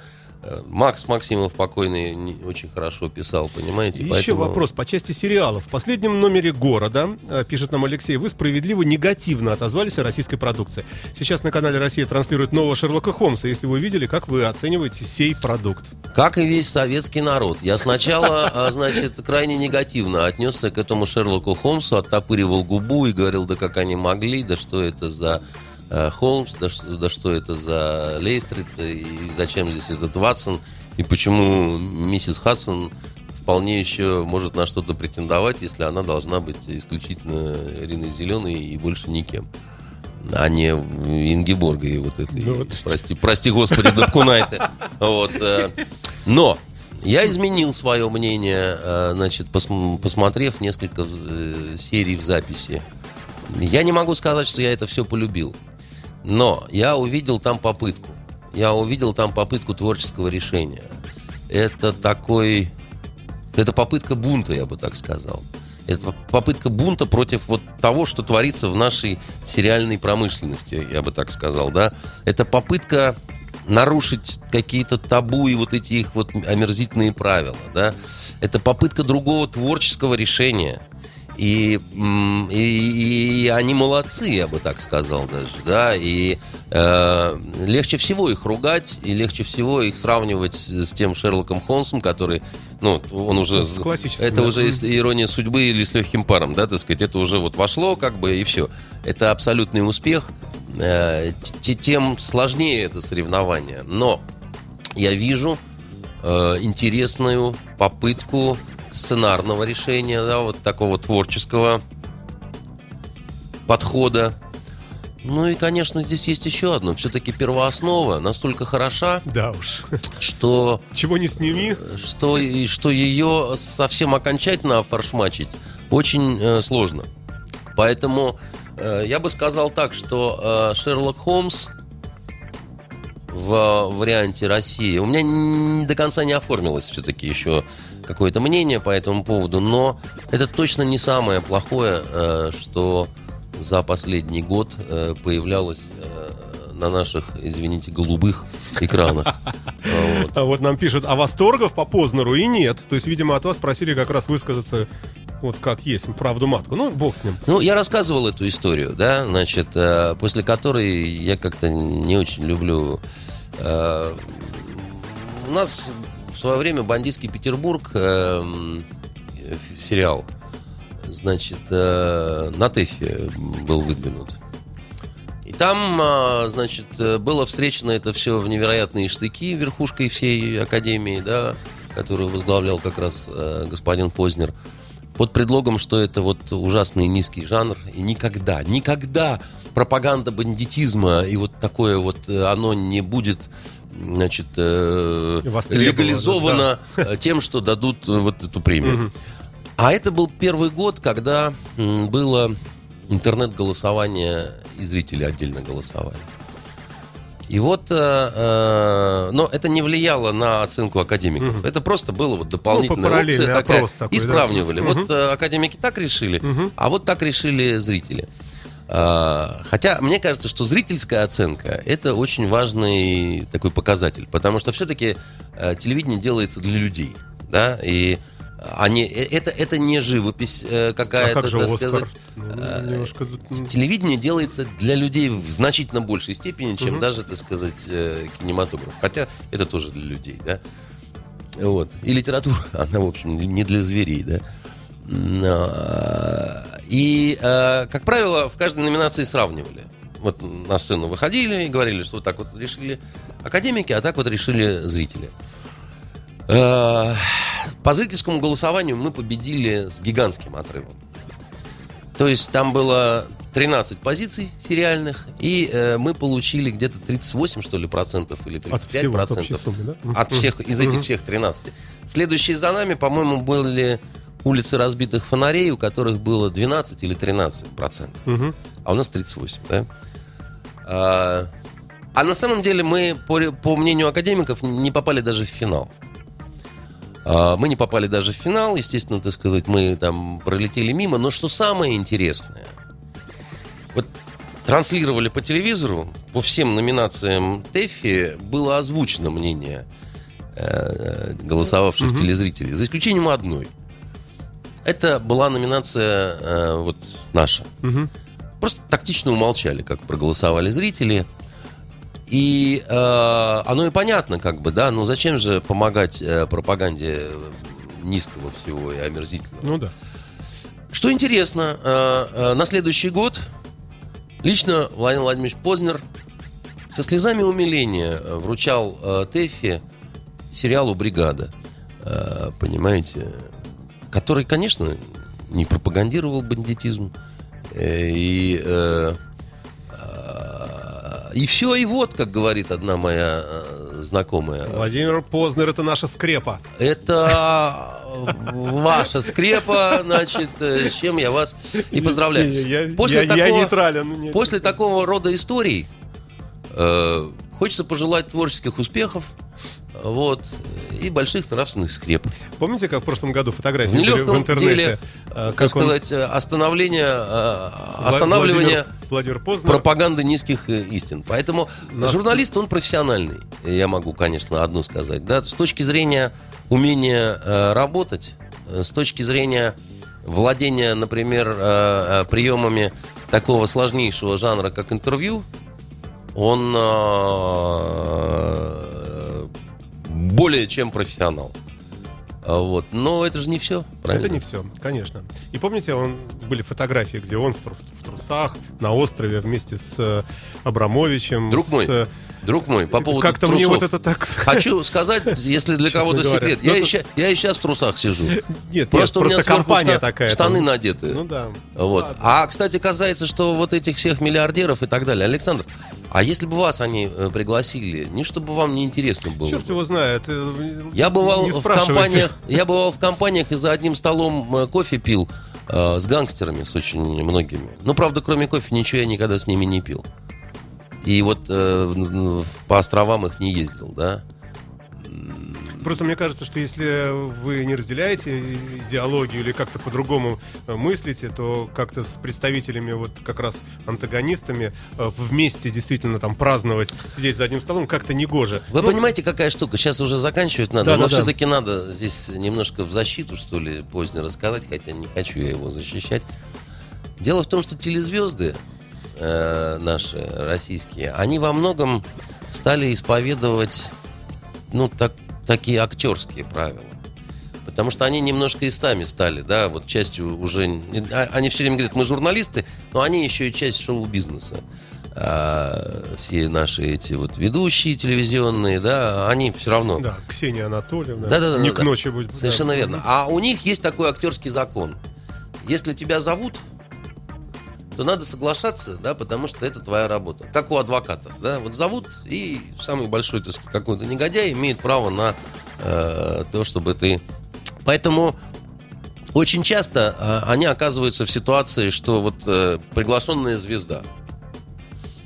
Э, Макс Максимов покойный не- очень хорошо писал, понимаете? И Поэтому- Еще вопрос по части сериалов. В последнем номере города, э, пишет нам Алексей, вы справедливо негативно отозвались о российской продукции. Сейчас на канале Россия транслирует нового Шерлока Холмса. Если вы видели, как вы оцениваете сей продукт? Как и весь советский народ. Я сначала, а, *laughs* значит, крайне негативно отнесся к этому Шерлоку Холмсу, оттопыривал губу и говорил, да как они могли, да что это за э, Холмс, да, да что это за Лейстрит, и зачем здесь этот Ватсон, и почему миссис Хадсон вполне еще может на что-то претендовать, если она должна быть исключительно Ириной Зеленой и больше никем. А не Ингеборгой вот этой. Ну вот. Прости, прости, господи, Дапкунайте. Вот. э, Но я изменил свое мнение, э, значит, пос- посмотрев несколько э, серий в записи. Я не могу сказать, что я это все полюбил. Но я увидел там попытку. Я увидел там попытку творческого решения. Это такой... Это попытка бунта, я бы так сказал. Это попытка бунта против вот того, что творится в нашей сериальной промышленности, я бы так сказал, да. Это попытка нарушить какие-то табу и вот эти их вот омерзительные правила, да. Это попытка другого творческого решения. И, и, и они молодцы, я бы так сказал даже, да, и э, легче всего их ругать, и легче всего их сравнивать с, с тем Шерлоком Холмсом, который, ну, он уже... С Это да. уже ирония судьбы или с легким паром, да, так сказать, это уже вот вошло, как бы, и все. Это абсолютный успех, Э, тем сложнее это соревнование. Но я вижу э, интересную попытку сценарного решения, да, вот такого творческого подхода. Ну и, конечно, здесь есть еще одно. Все-таки первооснова настолько хороша, Да уж. что, Чего не сними. что, и- что ее совсем окончательно офаршмачить очень э, сложно. Поэтому э, я бы сказал так, что э, Шерлок Холмс в варианте России. У меня до конца не оформилось все-таки еще какое-то мнение по этому поводу, но это точно не самое плохое, э, что за последний год э, появлялось э, на наших, извините, голубых экранах. *laughs* А вот нам пишут, а восторгов по Познеру и нет. То есть, видимо, от вас просили как раз высказаться вот как есть, правду матку. Ну, бог с ним. Ну, я рассказывал эту историю, да, значит, после которой я как-то не очень люблю... У нас в свое время «Бандитский Петербург» э, сериал, значит, э, на ТЭФе был выдвинут. И там, а, значит, э, было встречено это все в невероятные штыки верхушкой всей академии, да, которую возглавлял как раз э, господин Познер, под предлогом, что это вот ужасный низкий жанр, и никогда, никогда пропаганда бандитизма и вот такое вот, э, оно не будет значит, э, легализовано э, тем, что дадут вот эту премию. А это был первый год, когда было интернет-голосование, и зрители отдельно голосовали. И вот, э, э, но это не влияло на оценку академиков. Это просто было вот дополнительная Ну, опция такая. такой, и да. сравнивали. Мгм. Вот э, академики так решили, а вот так решили зрители. Хотя мне кажется, что зрительская оценка это очень важный такой показатель, потому что все-таки телевидение делается для людей, да, и они, э, это, это не живопись э, А какая-то, как же так Оскар? сказать. Ну, Э, немножко... м, Телевидение делается для людей в значительно большей степени, чем даже, так сказать, э, кинематограф. Хотя это тоже для людей, да. Вот. И литература, *laughs* она, в общем, не для зверей, да. М, а, И, э, как правило, в каждой номинации сравнивали. Вот на сцену выходили и говорили, что вот так вот решили академики, а так вот решили зрители. Э, По зрительскому голосованию мы победили с гигантским отрывом. То есть там было 13 позиций сериальных, и э, мы получили где-то 38, что ли, процентов или 35 От всего, от процентов. суммы, да? От всех, из этих всех 13. Следующие за нами, по-моему, были улицы разбитых фонарей, у которых было 12 или 13 процентов. Мгм. А у нас 38, да? А, а на самом деле мы, по, по мнению академиков, не попали даже в финал. А, Мы не попали даже в финал, естественно, так сказать, мы там пролетели мимо. Но что самое интересное, вот транслировали по телевизору, по всем номинациям ТЭФИ было озвучено мнение э, голосовавших телезрителей, за исключением одной. Это была номинация э, вот наша. Мгм. Просто тактично умолчали, как проголосовали зрители. И э, оно и понятно, как бы, да, но зачем же помогать э, пропаганде низкого всего и омерзительного? Ну да. Что интересно, э, э, на следующий год лично Владимир Владимирович Познер со слезами умиления вручал э, Тэффи сериалу «Бригада». Э, понимаете? Который, конечно, не пропагандировал бандитизм. Э, И, э, э, и все, и вот, как говорит одна моя знакомая. Владимир Познер это наша скрепа. Это *laughs* ваша скрепа, значит, с чем я вас и поздравляю. Я- После я- я такого- нейтрален, не- После такого рода историй э, хочется пожелать творческих успехов, вот, и больших нравственных скреп. Помните, как в прошлом году В фотографии были в нелегком интернете? деле, э, как он- сказать, э, остановление, э, останавливание Владимир, Владимир Познер. пропаганды низких э, истин. Поэтому Нас- журналист, он профессиональный, я могу, конечно, одно сказать. Да? С точки зрения умения работать, с точки зрения владения, например, приемами такого сложнейшего жанра, как интервью, он более чем профессионал. А Вот. Но это же не все. Это не все, конечно. И помните, он, были фотографии, где он в, трусах на острове вместе с э, Абрамовичем. Друг с, мой, э, друг мой, по поводу Как-то мне вот это так... Хочу сказать, если для *laughs* кого-то секрет, Ну, я, и это- ща- я и сейчас в трусах сижу. *laughs* Нет, Просто, нет, у меня просто компания шта- такая. штаны там. надеты. Ну да. Вот. Ладно. А, кстати, касается, что вот этих всех миллиардеров и так далее. Александр, а если бы вас они э, пригласили, не чтобы вам не интересно было? Черт его знает. Я бывал в компаниях, я бывал в компаниях и за одним столом кофе пил э, с гангстерами, с очень многими. Ну, правда, кроме кофе ничего я никогда с ними не пил. И вот э, по островам их не ездил, да. Просто мне кажется, что если вы не разделяете идеологию или как-то по-другому э, мыслите, то как-то с представителями вот как раз антагонистами э, вместе действительно там праздновать, сидеть за одним столом как-то негоже. Вы Ну, понимаете, какая штука? Сейчас уже заканчивать надо, Да, но да, да. все-таки надо здесь немножко в защиту, что ли, поздно рассказать, хотя не хочу я его защищать. Дело в том, что телезвезды э, наши российские, они во многом стали исповедовать, ну, так, такие актерские правила. Потому что они немножко и сами стали, да, вот частью уже... а- Они все время говорят, мы журналисты, но они еще и часть шоу-бизнеса. А, все наши эти вот ведущие телевизионные, да, они все равно... Да, Ксения Анатольевна. Да-да-да, Не да. к ночи будет. Совершенно да. верно. А у них есть такой актерский закон. Если тебя зовут, то надо соглашаться, да, потому что это твоя работа. Как у адвокатов, да, вот зовут, и самый большой, так сказать, какой-то негодяй имеет право на э, то, чтобы ты... Поэтому очень часто э, они оказываются в ситуации, что вот э, приглашенная звезда.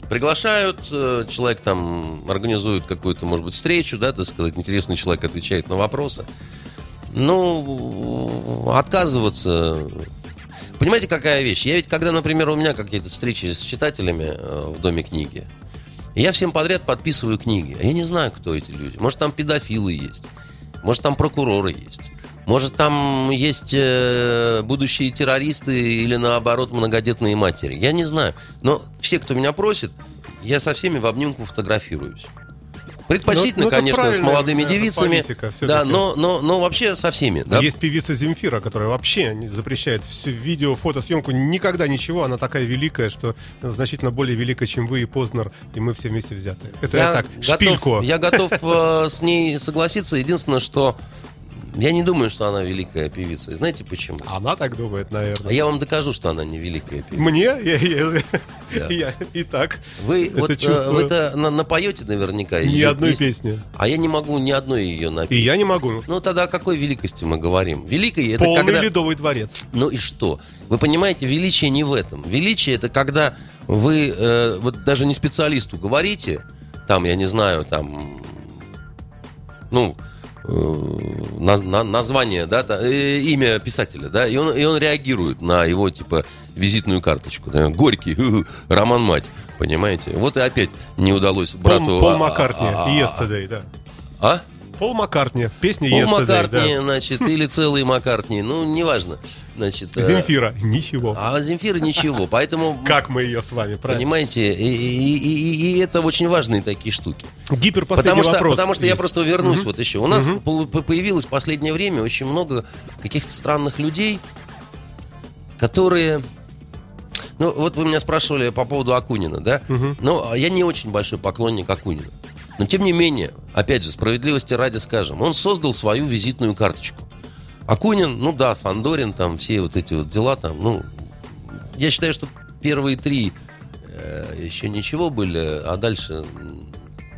Приглашают, э, человек там организует какую-то, может быть, встречу, да, так сказать, интересный человек отвечает на вопросы. Ну, отказываться... Понимаете, какая вещь? Я ведь, когда, например, у меня какие-то встречи с читателями э, в Доме книги, я всем подряд подписываю книги. А я не знаю, кто эти люди. Может, там педофилы есть. Может, там прокуроры есть. Может, там есть э, будущие террористы или, наоборот, многодетные матери. Я не знаю. Но все, кто меня просит, я со всеми в обнимку фотографируюсь. Предпочтительно, Ну, это конечно, с молодыми девицами. политика. Да, но, но, но вообще со всеми. да. Есть певица Земфира, которая вообще запрещает всю видео, фотосъемку, никогда ничего. Она такая великая, что значительно более великая, чем вы и Познер, и мы все вместе взятые. Это я, так, готов, шпильку. я готов э, с ней согласиться. Единственное, что я не думаю, что она великая певица. И знаете почему? Она так думает, А наверное. я вам докажу, что она не великая певица. Мне? Я, я- Да. *laughs* я- и так. Вы это вот э, вы это на- напоете наверняка. Ни одной песни. песни. А я не могу ни одной ее напеть. И я не могу. Ну тогда о какой великости мы говорим? Великой это Полный когда... ледовый дворец. Ну и что? Вы понимаете, величие не в этом. Величие это когда вы э, вот даже не специалисту говорите, там, я не знаю, там, ну, на- на- название, да, та- э, имя писателя, да, и он, и он реагирует на его, типа, визитную карточку, да, Горький, Роман Мать, понимаете? Вот и опять не удалось брату... Пол, Пол а- Маккартни, а- а- Yesterday, да. А? Пол Маккартни, песня Пол Yesterday, Маккартни, да. значит, или целый Маккартни, ну, неважно. Значит, э, Земфира, ничего. А Земфира ничего, поэтому... *laughs* Как мы ее с вами, правильно? Понимаете, и, и- и- и это очень важные такие штуки. Гиперпоследний Потому что, вопрос. потому что я есть. просто вернусь вот еще. У нас по- появилось в последнее время очень много каких-то странных людей, которые... Ну, вот вы меня спрашивали по поводу Акунина, да? Ну, а я не очень большой поклонник Акунина. Но, тем не менее, опять же, справедливости ради скажем, он создал свою визитную карточку. Акунин, ну да, Фандорин, там все вот эти вот дела, там, ну, я считаю, что первые три э, еще ничего были, а дальше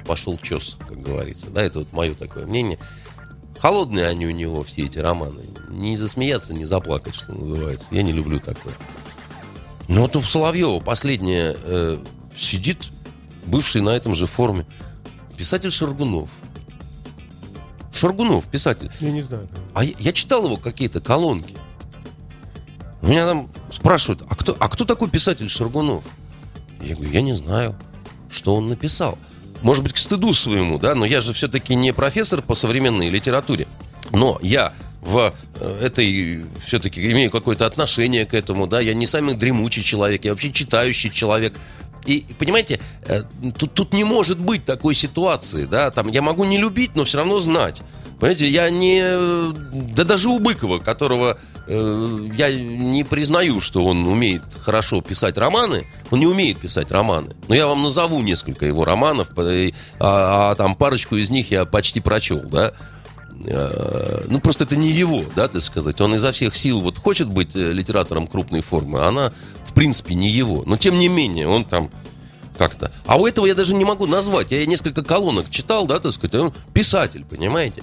пошел чес, как говорится. Да, это вот мое такое мнение. Холодные они у него, все эти романы. Не засмеяться, не заплакать, что называется. Я не люблю такое. Но вот у Соловьева последнее э, сидит, бывший на этом же форуме, писатель Шаргунов. Шаргунов, писатель. Я не знаю. А я, я читал его какие-то колонки. Меня там спрашивают, а кто, а кто такой писатель Шаргунов? Я говорю, я не знаю, что он написал. Может быть, к стыду своему, да, но я же все-таки не профессор по современной литературе. Но я в э, этой все-таки имею какое-то отношение к этому, да, я не самый дремучий человек, я вообще читающий человек. И, понимаете, э, тут, тут не может быть такой ситуации, да, там я могу не любить, но все равно знать. Понимаете, я не... э, Да даже у Быкова, которого э, я не признаю, что он умеет хорошо писать романы, он не умеет писать романы. Но я вам назову несколько его романов, а, а там парочку из них я почти прочел, да. Э, Ну, просто это не его, да, так сказать. Он изо всех сил вот хочет быть э, литератором крупной формы, а она, в принципе, не его. Но, тем не менее, он там как-то. А у этого я даже не могу назвать. Я несколько колонок читал, да, так сказать. Он писатель, понимаете?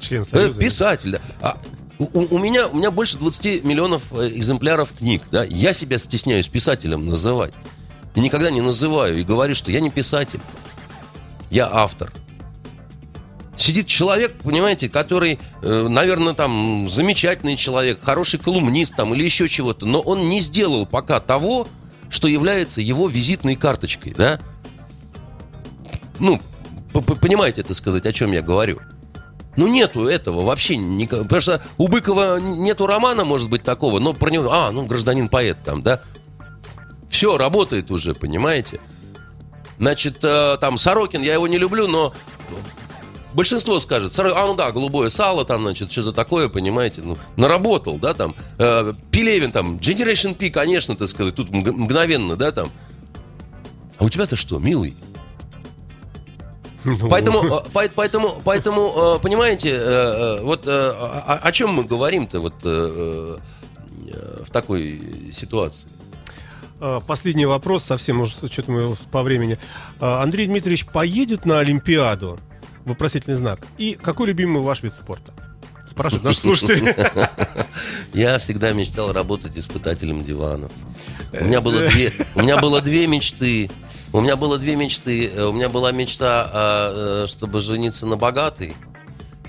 Член Э, Союза. Писатель, да. А у, у- меня, у меня больше 20 миллионов экземпляров книг, да. Я себя стесняюсь писателем называть. И никогда не называю. И говорю, что я не писатель. Я автор. Сидит человек, понимаете, который, э, наверное, там замечательный человек, хороший колумнист там или еще чего-то, но он не сделал пока того, что является его визитной карточкой, да? Ну, понимаете это сказать, о чем я говорю? Ну, нету этого вообще. Никак, потому что у Быкова нету романа, может быть, такого, но про него... А, ну, гражданин-поэт там, да? Все, работает уже, понимаете? Значит, э, там Сорокин, я его не люблю, но большинство скажет, а ну да, голубое сало, там, значит, что-то такое, понимаете, ну, наработал, да, там, э, Пелевин, там, Generation P, конечно, так сказать, тут мгновенно, да, там. А у тебя-то что, милый? Ну. Поэтому, э, поэтому, поэтому, э, понимаете, э, вот о, о чем мы говорим-то вот в такой ситуации? Последний вопрос, совсем уже что-то мы по времени. Андрей Дмитриевич поедет на Олимпиаду? Вопросительный знак. И какой любимый ваш вид спорта? Спрашивают наши слушатели. *laughs* Я всегда мечтал работать испытателем диванов. У меня было две, у меня было две мечты. У меня было две мечты. У меня была мечта, а, э, чтобы жениться на богатой.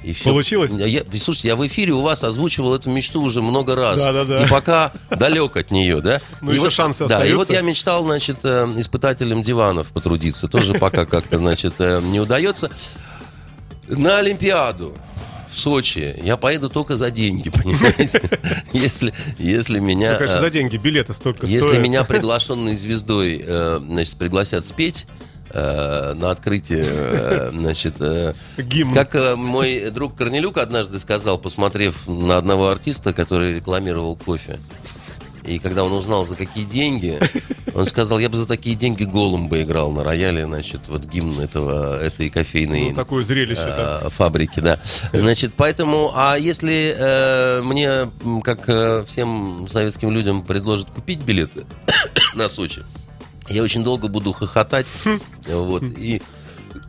И все. Получилось? Я, слушайте, я в эфире у вас озвучивал эту мечту уже много раз. Да, да, да. И пока далек от нее, да? Ну, и еще вот, шансы Да, и вот я мечтал, значит, э, испытателем диванов потрудиться. Тоже пока как-то, значит, э, не удается. На Олимпиаду в Сочи я поеду только за деньги, *laughs* понимаете? Если, если меня... Ну, за деньги, билеты столько Если стоят. меня *laughs* приглашенной звездой, э, значит, пригласят спеть, э, на открытие, значит, Гимн. как мой друг Корнелюк однажды сказал, посмотрев на одного артиста, который рекламировал кофе. И когда он узнал, за какие деньги, он сказал, я бы за такие деньги голым бы играл на рояле, значит, вот гимн этого, этой кофейной ну, такое зрелище, э, фабрики, да. Значит, поэтому, а если э, мне, как э, всем советским людям, предложат купить билеты *coughs* на Сочи, я очень долго буду хохотать, вот, и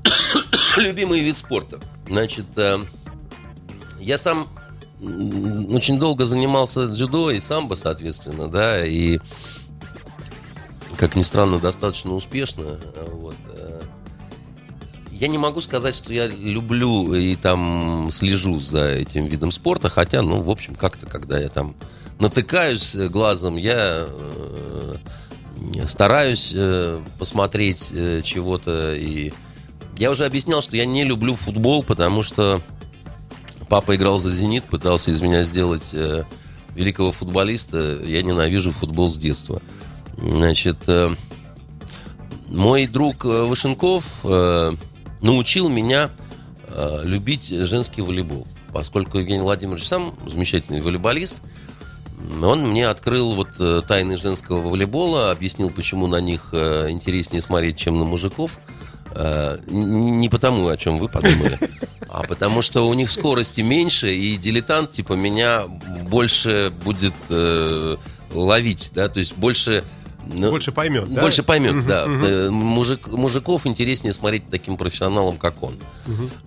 *coughs* любимый вид спорта. Значит, э, я сам очень долго занимался дзюдо и самбо, соответственно, да, и, как ни странно, достаточно успешно. Вот. Э. Я не могу сказать, что я люблю и там слежу за этим видом спорта, хотя, ну, в общем, как-то, когда я там натыкаюсь глазом, я э, стараюсь э, посмотреть чего-то и я уже объяснял, что я не люблю футбол, потому что Папа играл за «Зенит», пытался из меня сделать э, великого футболиста. Я ненавижу футбол с детства. Значит, э, мой друг э, Вышенков э, научил меня э, любить женский волейбол. Поскольку Евгений Владимирович сам замечательный волейболист, он мне открыл вот э, тайны женского волейбола, объяснил, почему на них э, интереснее смотреть, чем на мужиков. Не потому, о чем вы подумали. А потому что у них скорости меньше, и дилетант, типа, меня больше будет э, ловить, да, то есть больше... Ну, больше поймет, да? Больше поймет, да. Э, мужик, мужиков интереснее смотреть таким профессионалом, как он.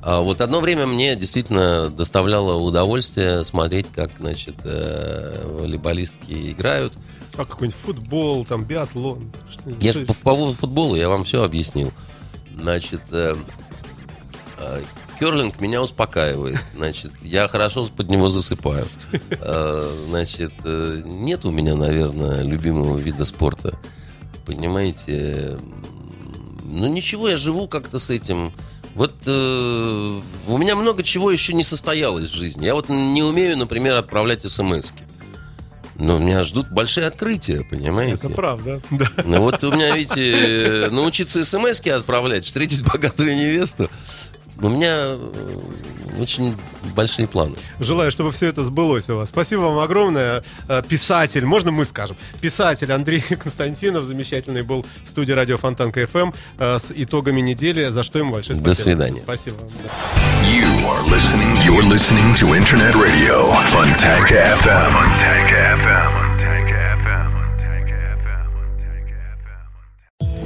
А вот одно время мне действительно доставляло удовольствие смотреть, как, значит, э, волейболистки играют. А какой-нибудь футбол, там, биатлон. Я же по, по поводу футбола я вам все объяснил. Значит, э, э Керлинг меня успокаивает. Значит, я хорошо под него засыпаю. А, значит, э, нет у меня, наверное, любимого вида спорта. Понимаете? Ну ничего, я живу как-то с этим. Вот э, у меня много чего еще не состоялось в жизни. Я вот не умею, например, отправлять смс -ки. Но меня ждут большие открытия, понимаете? Это правда, да. Ну вот у меня, видите, научиться смс отправлять, встретить *laughs* богатую невесту. У меня э, очень большие планы. Желаю, чтобы все это сбылось у вас. Спасибо вам огромное. Э, писатель, можно мы скажем? Писатель Андрей *laughs* Константинов, замечательный, был в студии радио Фонтанка FM э, с итогами недели, за что ему большое спасибо. До свидания. Спасибо вам. You are listening, you're listening to Internet Radio, Fontanka FM. Fontanka FM.